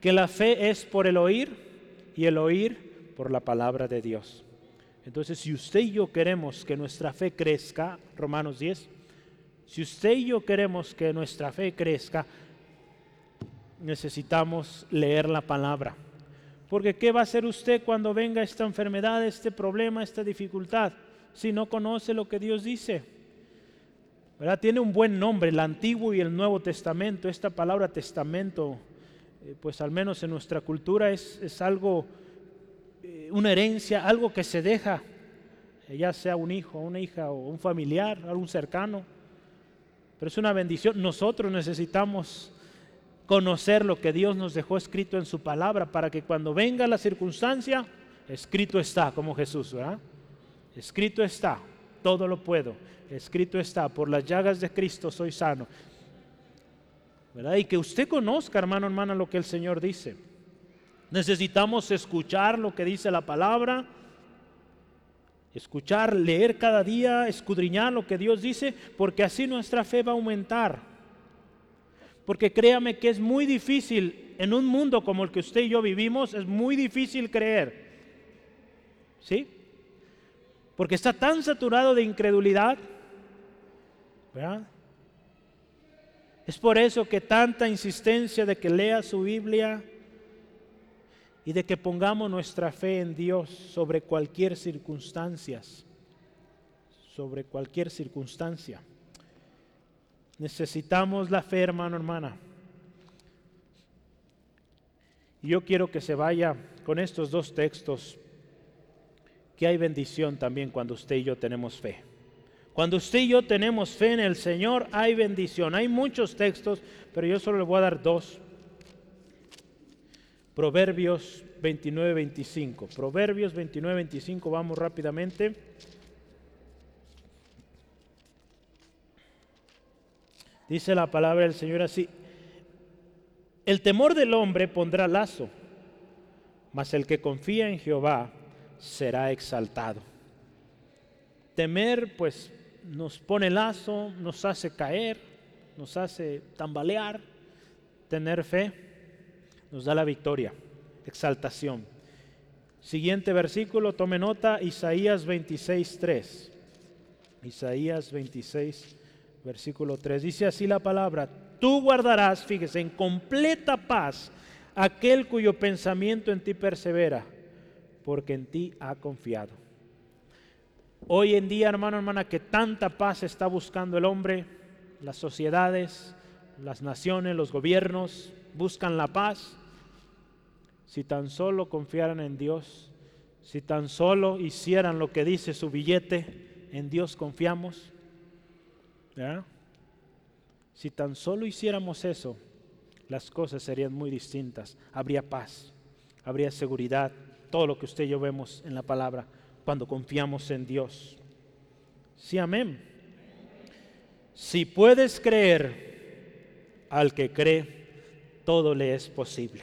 que la fe es por el oír y el oír por la palabra de Dios. Entonces, si usted y yo queremos que nuestra fe crezca, Romanos 10, si usted y yo queremos que nuestra fe crezca, necesitamos leer la palabra. Porque ¿qué va a hacer usted cuando venga esta enfermedad, este problema, esta dificultad? Si no conoce lo que Dios dice. Tiene un buen nombre, el Antiguo y el Nuevo Testamento. Esta palabra testamento, eh, pues al menos en nuestra cultura es, es algo, eh, una herencia, algo que se deja, ya sea un hijo, una hija o un familiar, algún cercano. Pero es una bendición. Nosotros necesitamos conocer lo que Dios nos dejó escrito en su palabra para que cuando venga la circunstancia, escrito está, como Jesús, ¿verdad? Escrito está, todo lo puedo. Escrito está, por las llagas de Cristo soy sano. ¿Verdad? Y que usted conozca, hermano, hermana, lo que el Señor dice. Necesitamos escuchar lo que dice la palabra, escuchar, leer cada día, escudriñar lo que Dios dice, porque así nuestra fe va a aumentar. Porque créame que es muy difícil, en un mundo como el que usted y yo vivimos, es muy difícil creer. ¿Sí? Porque está tan saturado de incredulidad. ¿verdad? Es por eso que tanta insistencia de que lea su Biblia y de que pongamos nuestra fe en Dios sobre cualquier circunstancia. Sobre cualquier circunstancia. Necesitamos la fe, hermano, hermana. Y yo quiero que se vaya con estos dos textos, que hay bendición también cuando usted y yo tenemos fe. Cuando usted y yo tenemos fe en el Señor, hay bendición. Hay muchos textos, pero yo solo le voy a dar dos. Proverbios 29, 25. Proverbios 29, 25, vamos rápidamente. Dice la palabra del Señor así, el temor del hombre pondrá lazo, mas el que confía en Jehová será exaltado. Temer pues nos pone lazo, nos hace caer, nos hace tambalear. Tener fe nos da la victoria, exaltación. Siguiente versículo, tome nota, Isaías 26, 3. Isaías 26, versículo 3. Dice así la palabra, tú guardarás, fíjese, en completa paz aquel cuyo pensamiento en ti persevera, porque en ti ha confiado. Hoy en día, hermano, hermana, que tanta paz está buscando el hombre, las sociedades, las naciones, los gobiernos buscan la paz. Si tan solo confiaran en Dios, si tan solo hicieran lo que dice su billete, en Dios confiamos, si tan solo hiciéramos eso, las cosas serían muy distintas. Habría paz, habría seguridad, todo lo que usted y yo vemos en la palabra cuando confiamos en Dios. Sí, amén. Si puedes creer al que cree, todo le es posible.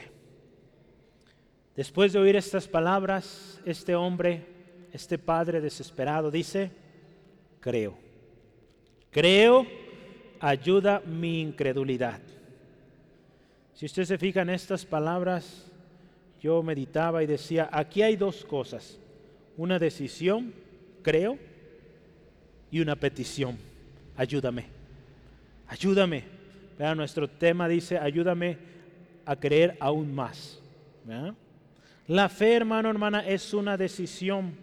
Después de oír estas palabras, este hombre, este padre desesperado dice, creo. Creo, ayuda mi incredulidad. Si usted se fija en estas palabras, yo meditaba y decía, aquí hay dos cosas. Una decisión, creo, y una petición, ayúdame. Ayúdame. nuestro tema dice, ayúdame a creer aún más. La fe, hermano, hermana, es una decisión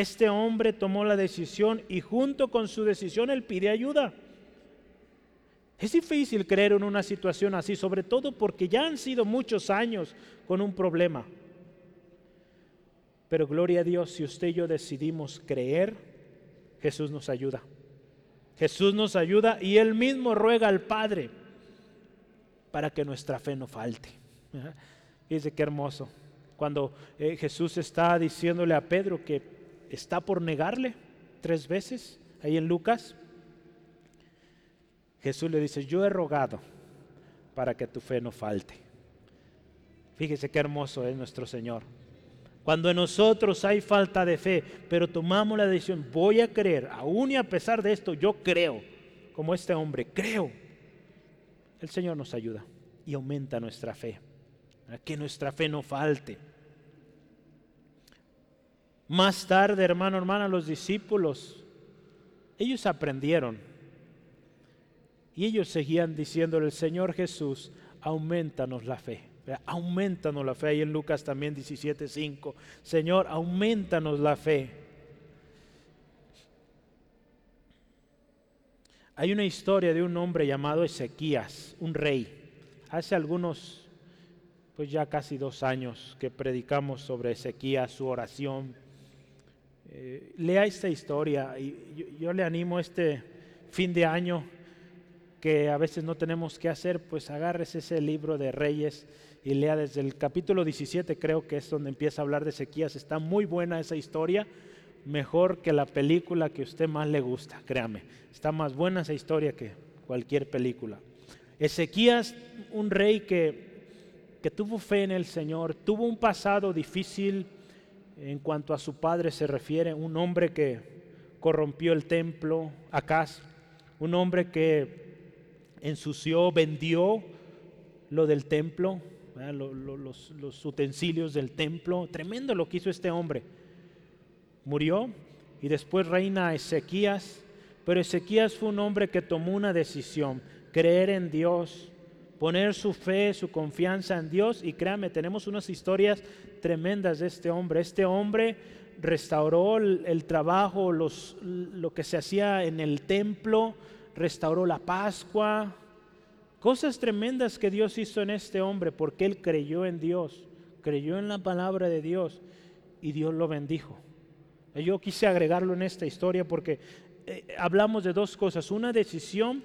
este hombre tomó la decisión y junto con su decisión él pide ayuda. Es difícil creer en una situación así, sobre todo porque ya han sido muchos años con un problema. Pero gloria a Dios, si usted y yo decidimos creer, Jesús nos ayuda. Jesús nos ayuda y Él mismo ruega al Padre para que nuestra fe no falte. Fíjese qué hermoso. Cuando eh, Jesús está diciéndole a Pedro que está por negarle tres veces, ahí en Lucas. Jesús le dice, yo he rogado para que tu fe no falte. Fíjese qué hermoso es nuestro Señor. Cuando en nosotros hay falta de fe, pero tomamos la decisión, voy a creer, aún y a pesar de esto, yo creo, como este hombre, creo. El Señor nos ayuda y aumenta nuestra fe, a que nuestra fe no falte. Más tarde, hermano, hermana, los discípulos, ellos aprendieron. Y ellos seguían diciéndole, Señor Jesús, aumentanos la fe. Aumentanos la fe. Ahí en Lucas también 17:5. Señor, aumentanos la fe. Hay una historia de un hombre llamado Ezequías, un rey. Hace algunos, pues ya casi dos años que predicamos sobre Ezequías, su oración. Eh, lea esta historia y yo, le animo este fin de año que a veces no tenemos que hacer, pues agarres ese libro de Reyes y lea desde el capítulo 17, creo que es donde empieza a hablar de Ezequías. Está muy buena esa historia mejor que la película que a usted más le gusta, créame. Está más buena esa historia que cualquier película. Ezequías, un rey que, que tuvo fe en el Señor, tuvo un pasado difícil en cuanto a su padre se refiere, un hombre que corrompió el templo, Acaz, un hombre que ensució, vendió lo del templo, los, utensilios del templo. Tremendo lo que hizo este hombre. Murió y después reina Ezequías, pero Ezequías fue un hombre que tomó una decisión, creer en Dios, poner su fe, su confianza en Dios. Y créame, tenemos unas historias tremendas de este hombre. Este hombre restauró el, trabajo, lo que se hacía en el templo, restauró la Pascua, cosas tremendas que Dios hizo en este hombre porque él creyó en Dios, creyó en la palabra de Dios y Dios lo bendijo. Yo quise agregarlo en esta historia porque eh, hablamos de dos cosas, una decisión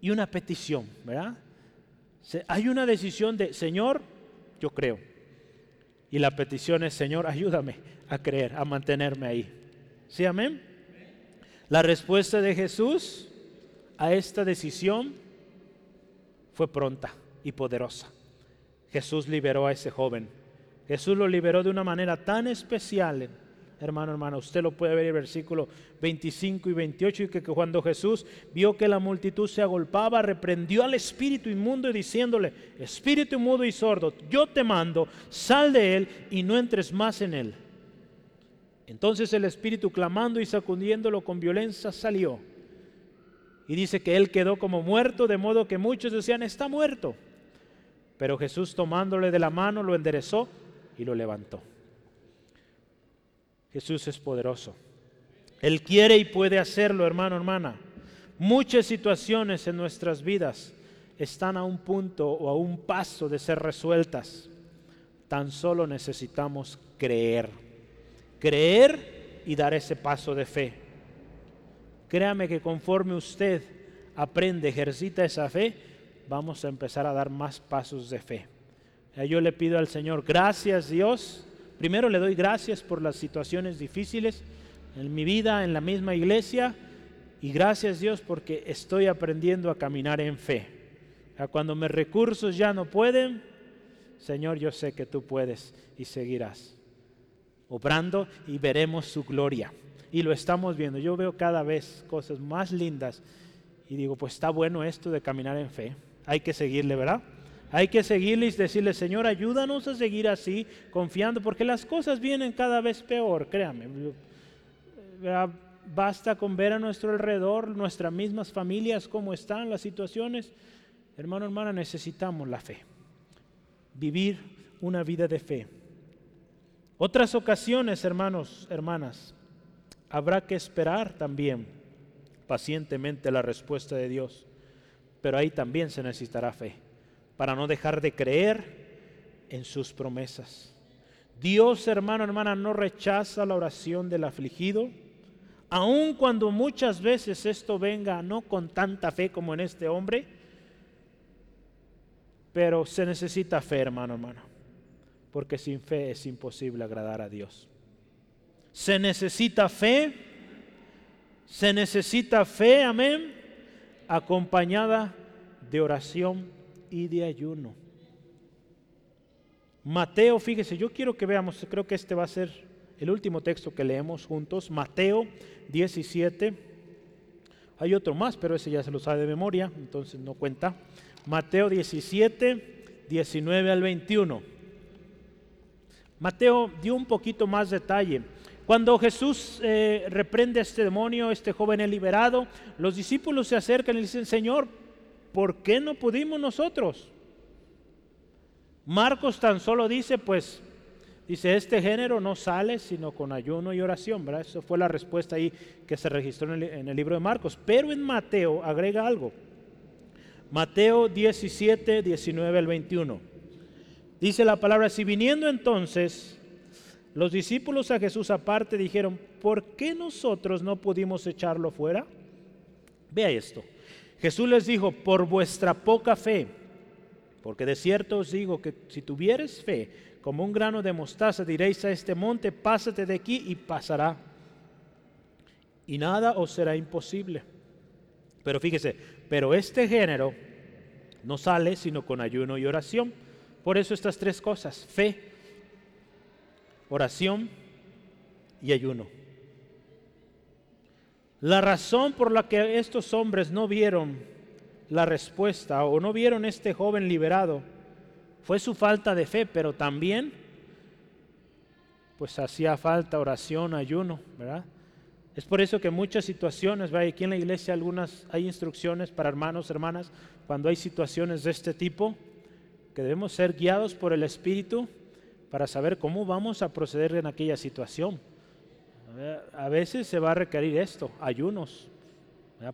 y una petición, ¿verdad? hay una decisión de, Señor, yo creo. Y la petición es, Señor, ayúdame a creer, a mantenerme ahí. ¿Sí, amén? La respuesta de Jesús a esta decisión fue pronta y poderosa. Jesús liberó a ese joven. Jesús lo liberó de una manera tan especial hermano, hermano. Usted lo puede ver en el versículo 25 y 28, y que, cuando Jesús vio que la multitud se agolpaba, reprendió al espíritu inmundo y diciéndole, espíritu inmundo y sordo, yo te mando, sal de él y no entres más en él. Entonces el espíritu clamando y sacudiéndolo con violencia salió. Y dice que él quedó como muerto, de modo que muchos decían, está muerto. Pero Jesús tomándole de la mano lo enderezó y lo levantó. Jesús es poderoso. Él quiere y puede hacerlo, hermano, hermana. Muchas situaciones en nuestras vidas están a un punto o a un paso de ser resueltas. Tan solo necesitamos creer. Creer y dar ese paso de fe. Créame que conforme usted aprende, ejercita esa fe, vamos a empezar a dar más pasos de fe. Yo le pido al Señor, gracias Dios Primero le doy gracias por las situaciones difíciles en mi vida, en la misma iglesia, y gracias Dios porque estoy aprendiendo a caminar en fe. Cuando mis recursos ya no pueden, Señor, yo sé que tú puedes y seguirás obrando y veremos su gloria. Y lo estamos viendo. Yo veo cada vez cosas más lindas y digo, pues está bueno esto de caminar en fe. Hay que seguirle, ¿verdad? Hay que seguirle y decirle, Señor, ayúdanos a seguir así, confiando, porque las cosas vienen cada vez peor, créame. Basta con ver a nuestro alrededor, nuestras mismas familias, cómo están las situaciones. Hermano, hermana, necesitamos la fe. Vivir una vida de fe. Otras ocasiones, hermanos, hermanas, habrá que esperar también pacientemente la respuesta de Dios, pero ahí también se necesitará fe para no dejar de creer en sus promesas. Dios, hermano, hermana, no rechaza la oración del afligido, aun cuando muchas veces esto venga no con tanta fe como en este hombre, pero se necesita fe, hermano, hermano, porque sin fe es imposible agradar a Dios. Se necesita fe, se necesita fe, amén, acompañada de oración y de ayuno. Mateo, fíjese, yo quiero que veamos, creo que este va a ser el último texto que leemos juntos, Mateo 17. Hay otro más, pero ese ya se lo sabe de memoria, entonces no cuenta. Mateo 17, 19 al 21. Mateo dio un poquito más detalle. Cuando Jesús eh, reprende a este demonio, este joven es liberado, los discípulos se acercan y dicen, Señor, ¿por qué no pudimos nosotros? Marcos tan solo dice, pues, dice, este género no sale sino con ayuno y oración, ¿verdad? Eso fue la respuesta ahí que se registró en el, en el libro de Marcos. Pero en Mateo agrega algo. Mateo 17, 19 al 21. Dice la palabra, si viniendo entonces los discípulos a Jesús aparte dijeron, ¿por qué nosotros no pudimos echarlo fuera? Vea esto. Jesús les dijo, por vuestra poca fe, porque de cierto os digo que si tuvieres fe como un grano de mostaza, diréis a este monte, pásate de aquí y pasará. Y nada os será imposible. Pero fíjese, pero este género no sale sino con ayuno y oración. Por eso estas tres cosas, fe, oración y ayuno. La razón por la que estos hombres no vieron la respuesta o no vieron este joven liberado fue su falta de fe, pero también pues hacía falta oración, ayuno, ¿verdad? Es por eso que muchas situaciones, aquí en la iglesia algunas hay instrucciones para hermanos, hermanas, cuando hay situaciones de este tipo, que debemos ser guiados por el Espíritu para saber cómo vamos a proceder en aquella situación. A veces se va a requerir esto, ayunos.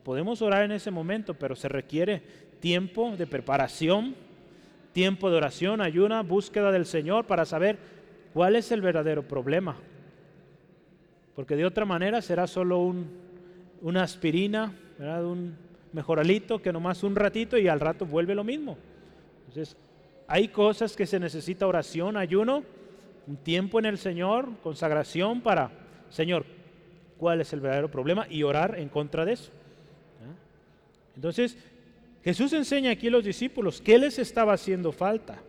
Podemos orar en ese momento, pero se requiere tiempo de preparación, tiempo de oración, ayuna, búsqueda del Señor para saber cuál es el verdadero problema porque de otra manera será solo un, una aspirina, un mejoralito que nomás un ratito y al rato vuelve lo mismo. Entonces, hay cosas que se necesita oración, ayuno, un tiempo en el Señor, consagración para, Señor, ¿cuál es el verdadero problema? Y orar en contra de eso. Entonces, Jesús enseña aquí a los discípulos qué les estaba haciendo falta.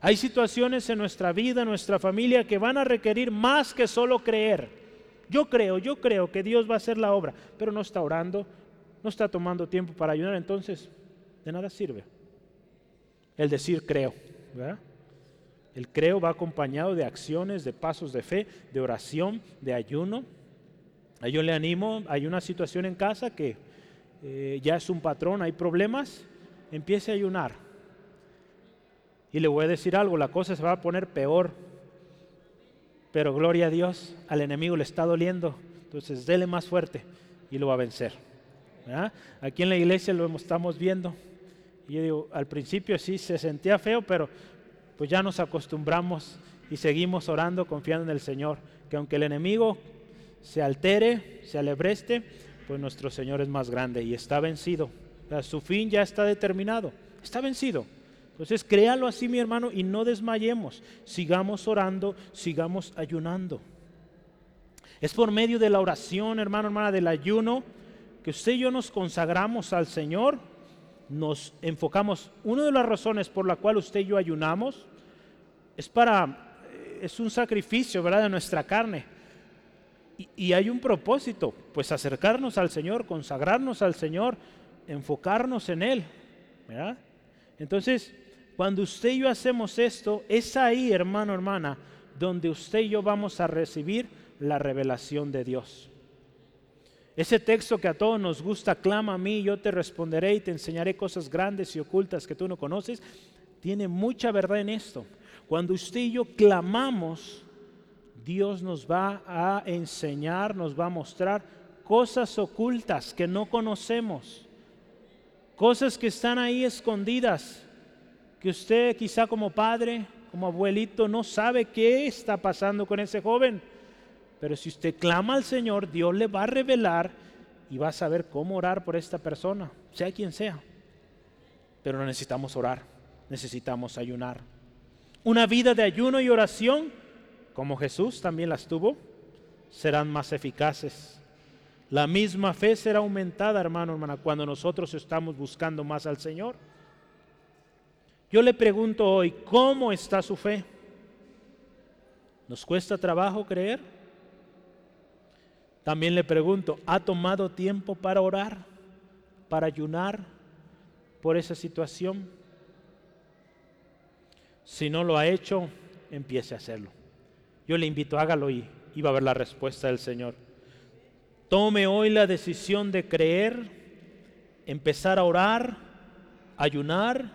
Hay situaciones en nuestra vida, en nuestra familia, que van a requerir más que solo creer. Yo creo, yo creo que Dios va a hacer la obra, pero no está orando, no está tomando tiempo para ayudar, entonces de nada sirve. El decir creo, El creo va acompañado de acciones, de pasos de fe, de oración, de ayuno. Yo le animo, hay una situación en casa que eh, ya es un patrón, hay problemas, empiece a ayunar. Y le voy a decir algo, la cosa se va a poner peor pero gloria a Dios, al enemigo le está doliendo, entonces dele más fuerte y lo va a vencer. Aquí en la iglesia lo estamos viendo. Y yo digo, al principio sí se sentía feo, pero pues ya nos acostumbramos y seguimos orando confiando en el Señor, que aunque el enemigo se altere, se alebreste, pues nuestro Señor es más grande y está vencido. su fin ya está determinado, está vencido. Entonces créalo así, mi hermano, y no desmayemos. Sigamos orando, sigamos ayunando. Es por medio de la oración, hermano, hermana, del ayuno, que usted y yo nos consagramos al Señor, nos enfocamos. Una de las razones por la cual usted y yo ayunamos es para, eh, es un sacrificio, ¿verdad?, de nuestra carne. Y, hay un propósito, pues acercarnos al Señor, consagrarnos al Señor, enfocarnos en Él, ¿verdad? Entonces, cuando usted y yo hacemos esto, es ahí, hermano, hermana, donde usted y yo vamos a recibir la revelación de Dios. Ese texto que a todos nos gusta, clama a mí, yo te responderé y te enseñaré cosas grandes y ocultas que tú no conoces, tiene mucha verdad en esto. Cuando usted y yo clamamos, Dios nos va a enseñar, nos va a mostrar cosas ocultas que no conocemos, cosas que están ahí escondidas que usted quizá como padre, como abuelito, no sabe qué está pasando con ese joven. Pero si usted clama al Señor, Dios le va a revelar y va a saber cómo orar por esta persona, sea quien sea. Pero necesitamos orar, necesitamos ayunar. Una vida de ayuno y oración, como Jesús también las tuvo, serán más eficaces. La misma fe será aumentada, hermano, hermana, cuando nosotros estamos buscando más al Señor. Yo le pregunto hoy, ¿cómo está su fe? ¿Nos cuesta trabajo creer? También le pregunto, ¿ha tomado tiempo para orar, para ayunar por esa situación? Si no lo ha hecho, empiece a hacerlo. Yo le invito, hágalo y, y va a ver la respuesta del Señor. Tome hoy la decisión de creer, empezar a orar, ayunar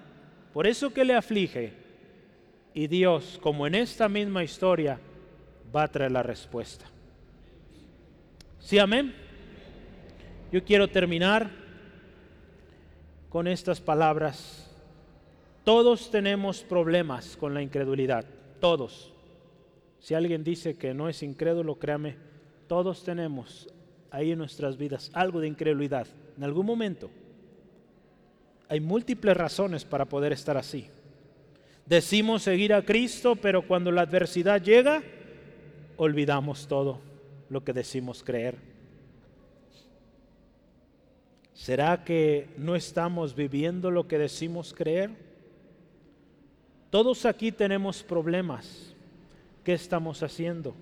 por eso que le aflige, Y Dios, como en esta misma historia, va a traer la respuesta. ¿Sí, amén? Yo quiero terminar con estas palabras. Todos tenemos problemas con la incredulidad, todos. Si alguien dice que no es incrédulo, créame, todos tenemos ahí en nuestras vidas algo de incredulidad en algún momento. Hay múltiples razones para poder estar así. Decimos seguir a Cristo, pero cuando la adversidad llega, olvidamos todo lo que decimos creer. ¿Será que no estamos viviendo lo que decimos creer? Todos aquí tenemos problemas. ¿Qué estamos haciendo?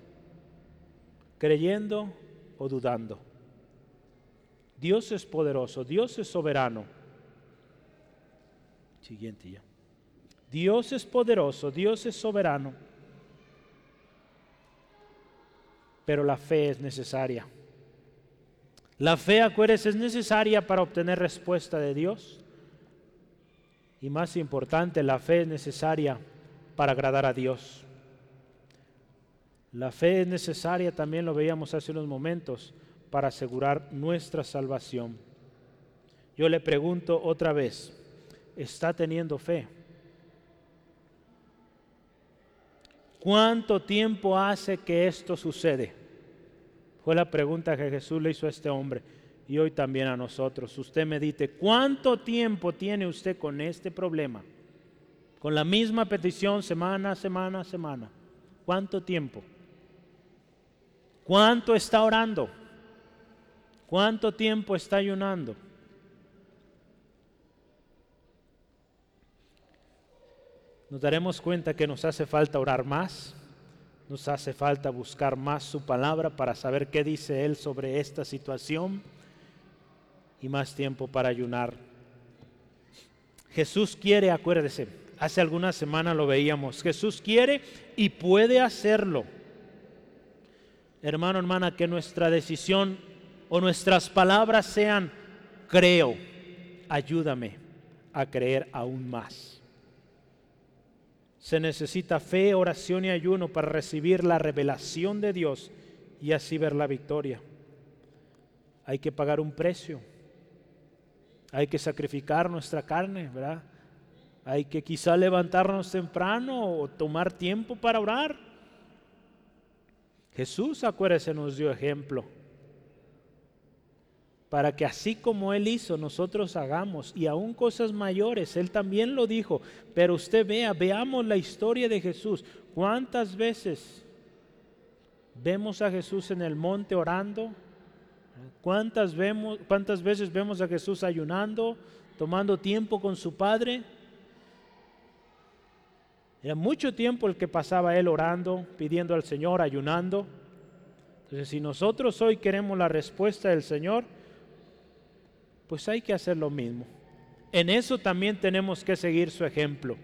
¿Creyendo o dudando? Dios es poderoso, Dios es soberano. Siguiente ya. Dios es poderoso, Dios es soberano, pero la fe es necesaria. La fe, acuérdense, es necesaria para obtener respuesta de Dios. Y más importante, la fe es necesaria para agradar a Dios. La fe es necesaria, también lo veíamos hace unos momentos, para asegurar nuestra salvación. Yo le pregunto otra vez, ¿está teniendo fe? ¿Cuánto tiempo hace que esto sucede? Fue la pregunta que Jesús le hizo a este hombre y hoy también a nosotros. Usted medite, ¿cuánto tiempo tiene usted con este problema? Con la misma petición semana, semana, semana. ¿Cuánto tiempo? ¿Cuánto está orando? ¿Cuánto tiempo está ayunando? Nos daremos cuenta que nos hace falta orar más, nos hace falta buscar más su palabra para saber qué dice Él sobre esta situación y más tiempo para ayunar. Jesús quiere, acuérdese, hace algunas semanas lo veíamos, Jesús quiere y puede hacerlo. Hermano, hermana, que nuestra decisión o nuestras palabras sean, creo, ayúdame a creer aún más. Se necesita fe, oración y ayuno para recibir la revelación de Dios y así ver la victoria. Hay que pagar un precio. Hay que sacrificar nuestra carne, ¿verdad? Hay que quizá levantarnos temprano o tomar tiempo para orar. Jesús, acuérdese, nos dio ejemplo para que así como Él hizo, nosotros hagamos, y aún cosas mayores, Él también lo dijo, pero usted vea, veamos la historia de Jesús. ¿Cuántas veces vemos a Jesús en el monte orando? ¿Cuántas, vemos, cuántas veces vemos a Jesús ayunando, tomando tiempo con su Padre? Era mucho tiempo el que pasaba Él orando, pidiendo al Señor, ayunando. Entonces, si nosotros hoy queremos la respuesta del Señor, pues hay que hacer lo mismo. En eso también tenemos que seguir su ejemplo.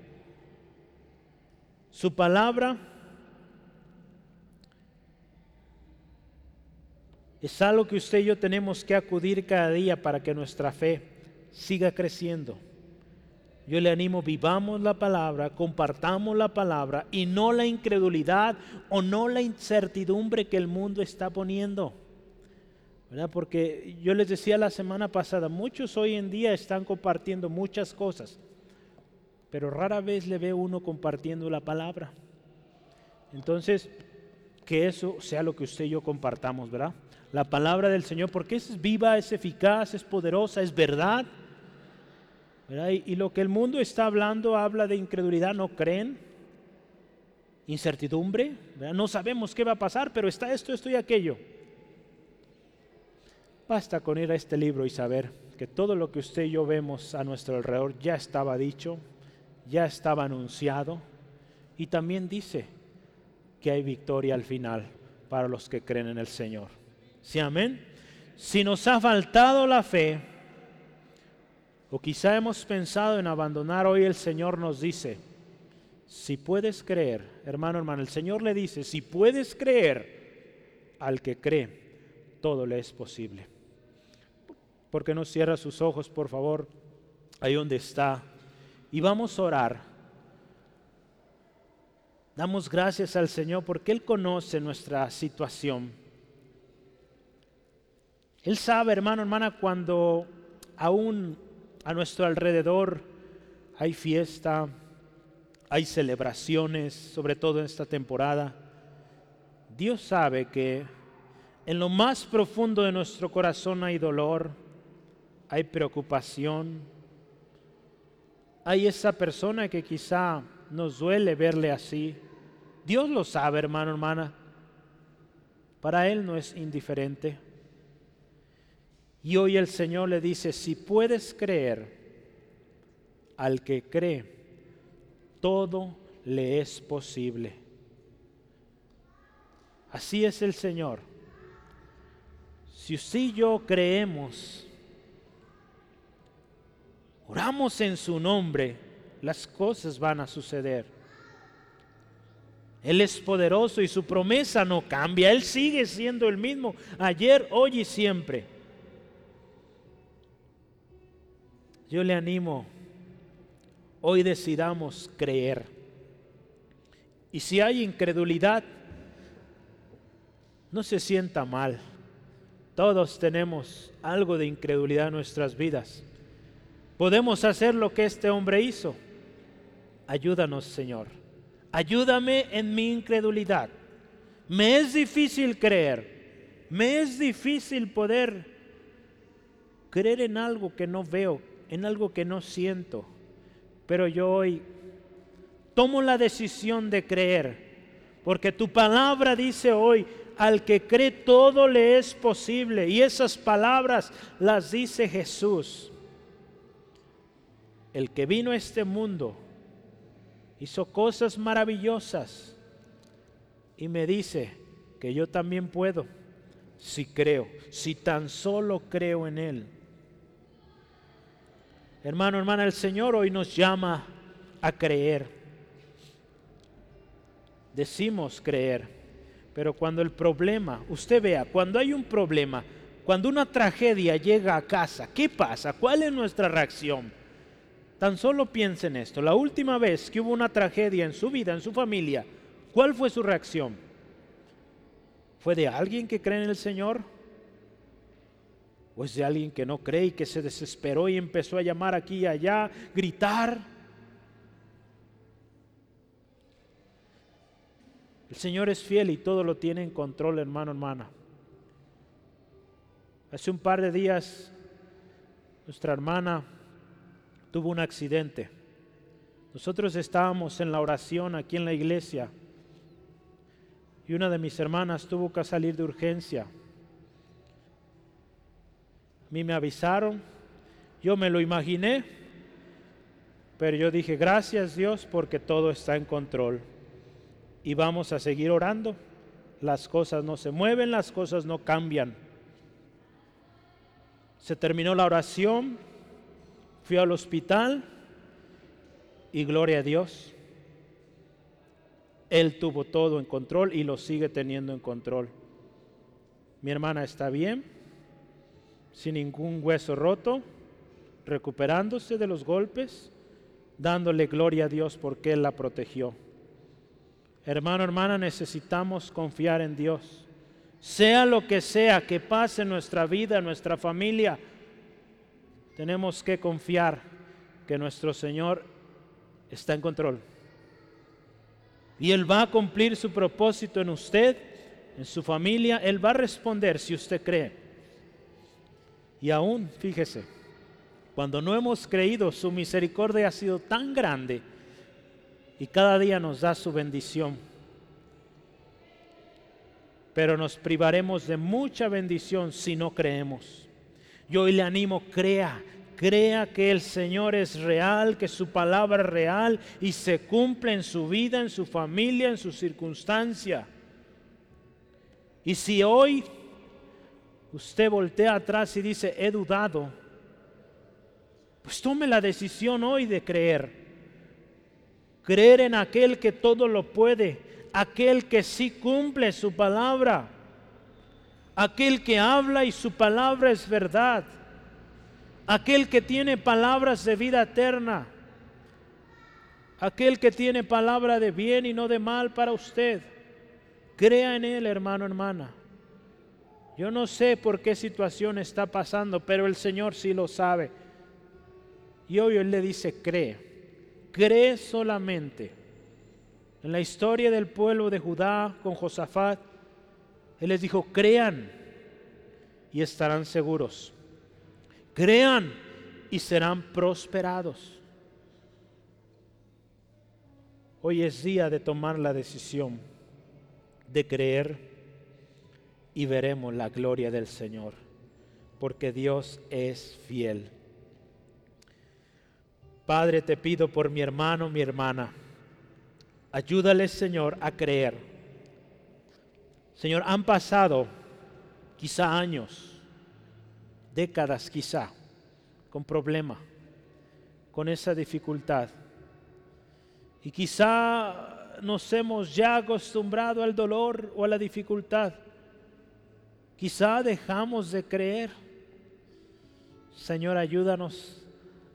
Su palabra es algo que usted y yo tenemos que acudir cada día para que nuestra fe siga creciendo. Yo le animo, vivamos la palabra, compartamos la palabra y no la incredulidad o no la incertidumbre que el mundo está poniendo. Porque yo les decía la semana pasada, muchos hoy en día están compartiendo muchas cosas, pero rara vez le ve uno compartiendo la palabra. Entonces, que eso sea lo que usted y yo compartamos, ¿verdad? La palabra del Señor, porque es viva, es eficaz, es poderosa, es verdad. Y, lo que el mundo está hablando habla de incredulidad, ¿no creen? Incertidumbre, no sabemos qué va a pasar, pero está esto, esto y aquello. Basta con ir a este libro y saber que todo lo que usted y yo vemos a nuestro alrededor ya estaba dicho, ya estaba anunciado y también dice que hay victoria al final para los que creen en el Señor. ¿Sí, amén? Si nos ha faltado la fe, o quizá hemos pensado en abandonar, hoy el Señor nos dice, si puedes creer, hermano, hermano, el Señor le dice, si puedes creer al que cree, todo le es posible. ¿Por qué no cierra sus ojos, por favor, ahí donde está? Y vamos a orar. Damos gracias al Señor porque Él conoce nuestra situación. Él sabe, hermano, hermana, cuando aún a nuestro alrededor hay fiesta, hay celebraciones, sobre todo en esta temporada. Dios sabe que en lo más profundo de nuestro corazón hay dolor, hay preocupación, hay esa persona que quizá nos duele verle así. Dios lo sabe, hermano, hermana. Para Él no es indiferente. Y hoy el Señor le dice, si puedes creer, al que cree, todo le es posible. Así es el Señor. Si usted y yo creemos, oramos en su nombre, las cosas van a suceder. Él es poderoso y su promesa no cambia. Él sigue siendo el mismo ayer, hoy y siempre. Yo le animo, hoy decidamos creer. Y si hay incredulidad, no se sienta mal. Todos tenemos algo de incredulidad en nuestras vidas. Podemos hacer lo que este hombre hizo. Ayúdanos, Señor ayúdame en mi incredulidad. Me es difícil creer, me es difícil poder creer en algo que no veo, en algo que no siento, pero yo hoy tomo la decisión de creer, porque tu palabra dice hoy, al que cree todo le es posible, y esas palabras las dice Jesús. El que vino a este mundo hizo cosas maravillosas y me dice que yo también puedo si creo, si tan solo creo en Él. Hermano, hermana, el Señor hoy nos llama a creer. Decimos creer, pero cuando el problema, usted vea, cuando hay un problema, cuando una tragedia llega a casa, ¿qué pasa? ¿Cuál es nuestra reacción? Tan solo piensen esto. La última vez que hubo una tragedia en su vida, en su familia, ¿cuál fue su reacción? ¿Fue de alguien que cree en el Señor? ¿O es de alguien que no cree y que se desesperó y empezó a llamar aquí y allá, gritar? El Señor es fiel y todo lo tiene en control, hermano, hermana. Hace un par de días, nuestra hermana tuvo un accidente. Nosotros estábamos en la oración aquí en la iglesia y una de mis hermanas tuvo que salir de urgencia. A mí me avisaron, yo me lo imaginé, pero yo dije, gracias Dios porque todo está en control. Y vamos a seguir orando. Las cosas no se mueven, las cosas no cambian. Se terminó la oración, Fui al hospital y gloria a Dios. Él tuvo todo en control y lo sigue teniendo en control. Mi hermana está bien, sin ningún hueso roto, recuperándose de los golpes, dándole gloria a Dios porque Él la protegió. Hermano, hermana, necesitamos confiar en Dios. Sea lo que sea que pase en nuestra vida, en nuestra familia, tenemos que confiar que nuestro Señor está en control. Y Él va a cumplir su propósito en usted, en su familia. Él va a responder si usted cree. Y aún, fíjese, cuando no hemos creído, su misericordia ha sido tan grande y cada día nos da su bendición. Pero nos privaremos de mucha bendición si no creemos. Yo hoy le animo, crea, crea que el Señor es real, que su palabra es real y se cumple en su vida, en su familia, en su circunstancia. Y si hoy usted voltea atrás y dice, he dudado, pues tome la decisión hoy de creer. Creer en aquel que todo lo puede, aquel que sí cumple su palabra aquel que habla y su palabra es verdad, aquel que tiene palabras de vida eterna. aquel que tiene palabra de bien y no de mal para usted. Crea en Él, hermano, hermana. Yo no sé por qué situación está pasando, pero el Señor sí lo sabe. Y hoy Él le dice, cree, cree solamente. En la historia del pueblo de Judá con Josafat, Él les dijo, crean y estarán seguros. Crean y serán prosperados. Hoy es día de tomar la decisión de creer y veremos la gloria del Señor, porque Dios es fiel. Padre, te pido por mi hermano, mi hermana, ayúdale Señor a creer. Señor, han pasado quizá años, décadas quizá, con problema, con esa dificultad. Y quizá nos hemos ya acostumbrado al dolor o a la dificultad. Quizá dejamos de creer. Señor, ayúdanos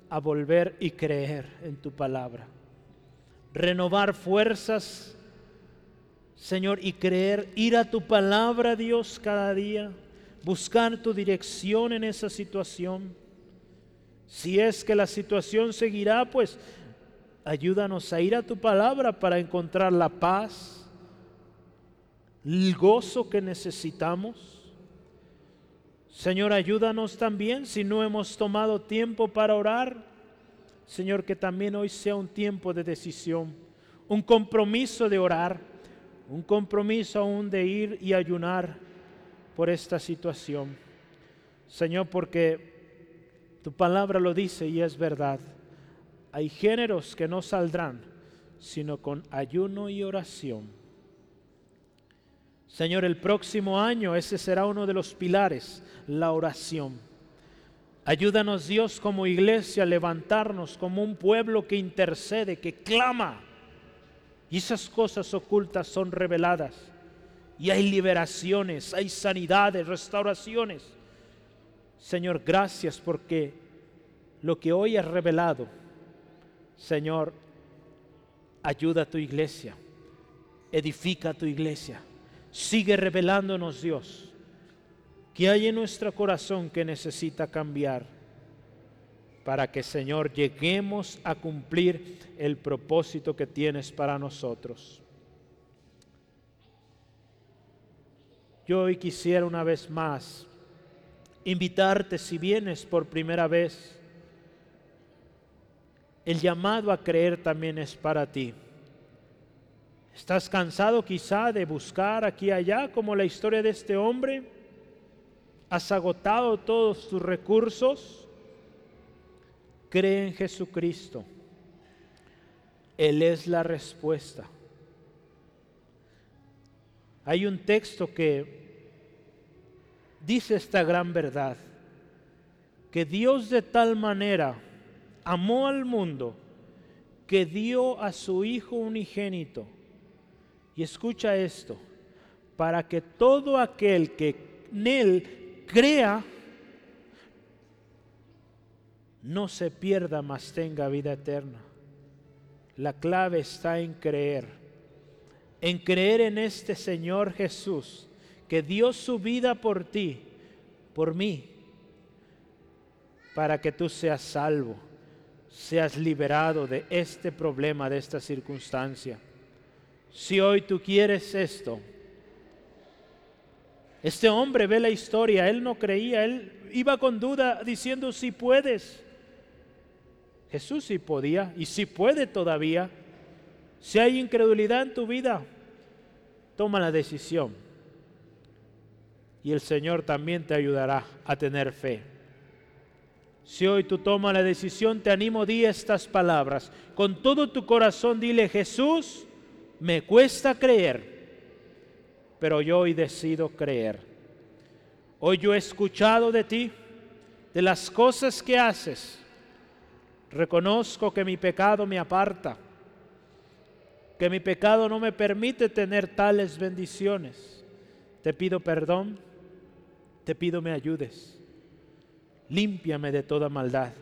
a volver y creer en tu palabra. Renovar fuerzas, Señor, y creer, ir a tu palabra, Dios, cada día, buscar tu dirección en esa situación. Si es que la situación seguirá, pues ayúdanos a ir a tu palabra para encontrar la paz, el gozo que necesitamos. Señor, ayúdanos también si no hemos tomado tiempo para orar. Señor, que también hoy sea un tiempo de decisión, un compromiso de orar, un compromiso aún de ir y ayunar por esta situación. Señor, porque tu palabra lo dice y es verdad. Hay géneros que no saldrán sino con ayuno y oración. Señor, el próximo año ese será uno de los pilares, la oración. Ayúdanos Dios como iglesia a levantarnos como un pueblo que intercede, que clama. Y esas cosas ocultas son reveladas. Y hay liberaciones, hay sanidades, restauraciones. Señor, gracias porque lo que hoy has revelado, Señor, ayuda a tu iglesia, edifica a tu iglesia, sigue revelándonos Dios, que hay en nuestro corazón que necesita cambiar para que Señor lleguemos a cumplir el propósito que tienes para nosotros. Yo hoy quisiera una vez más invitarte si vienes por primera vez. El llamado a creer también es para ti. ¿Estás cansado quizá de buscar aquí y allá como la historia de este hombre? ¿Has agotado todos tus recursos? Cree en Jesucristo. Él es la respuesta. Hay un texto que dice esta gran verdad, que Dios de tal manera amó al mundo que dio a su Hijo unigénito. Y escucha esto, para que todo aquel que en Él crea, no se pierda, mas tenga vida eterna. La clave está en creer, en creer en este Señor Jesús que dio su vida por ti, por mí, para que tú seas salvo, seas liberado de este problema, de esta circunstancia. Si hoy tú quieres esto, este hombre ve la historia, él no creía, él iba con duda diciendo si puedes. Jesús sí podía y si puede todavía. Si hay incredulidad en tu vida, toma la decisión y el Señor también te ayudará a tener fe. Si hoy tú tomas la decisión, te animo, di estas palabras. Con todo tu corazón dile, Jesús, me cuesta creer, pero yo hoy decido creer. Hoy yo he escuchado de ti, de las cosas que haces. Reconozco que mi pecado me aparta, que mi pecado no me permite tener tales bendiciones. Te pido perdón te pido me ayudes. Límpiame de toda maldad.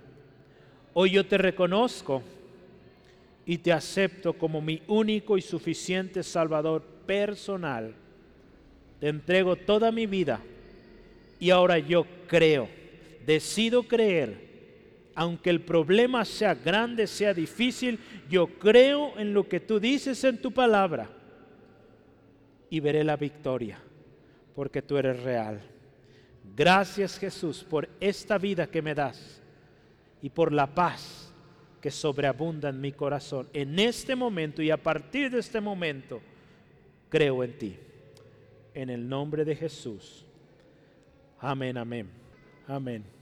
Hoy yo te reconozco y te acepto como mi único y suficiente Salvador personal. Te entrego toda mi vida y ahora yo creo, decido creer, aunque el problema sea grande, sea difícil, yo creo en lo que tú dices en tu palabra y veré la victoria, porque tú eres real. Gracias Jesús por esta vida que me das y por la paz que sobreabunda en mi corazón. En este momento y a partir de este momento, creo en ti. En el nombre de Jesús. Amén, amén. Amén.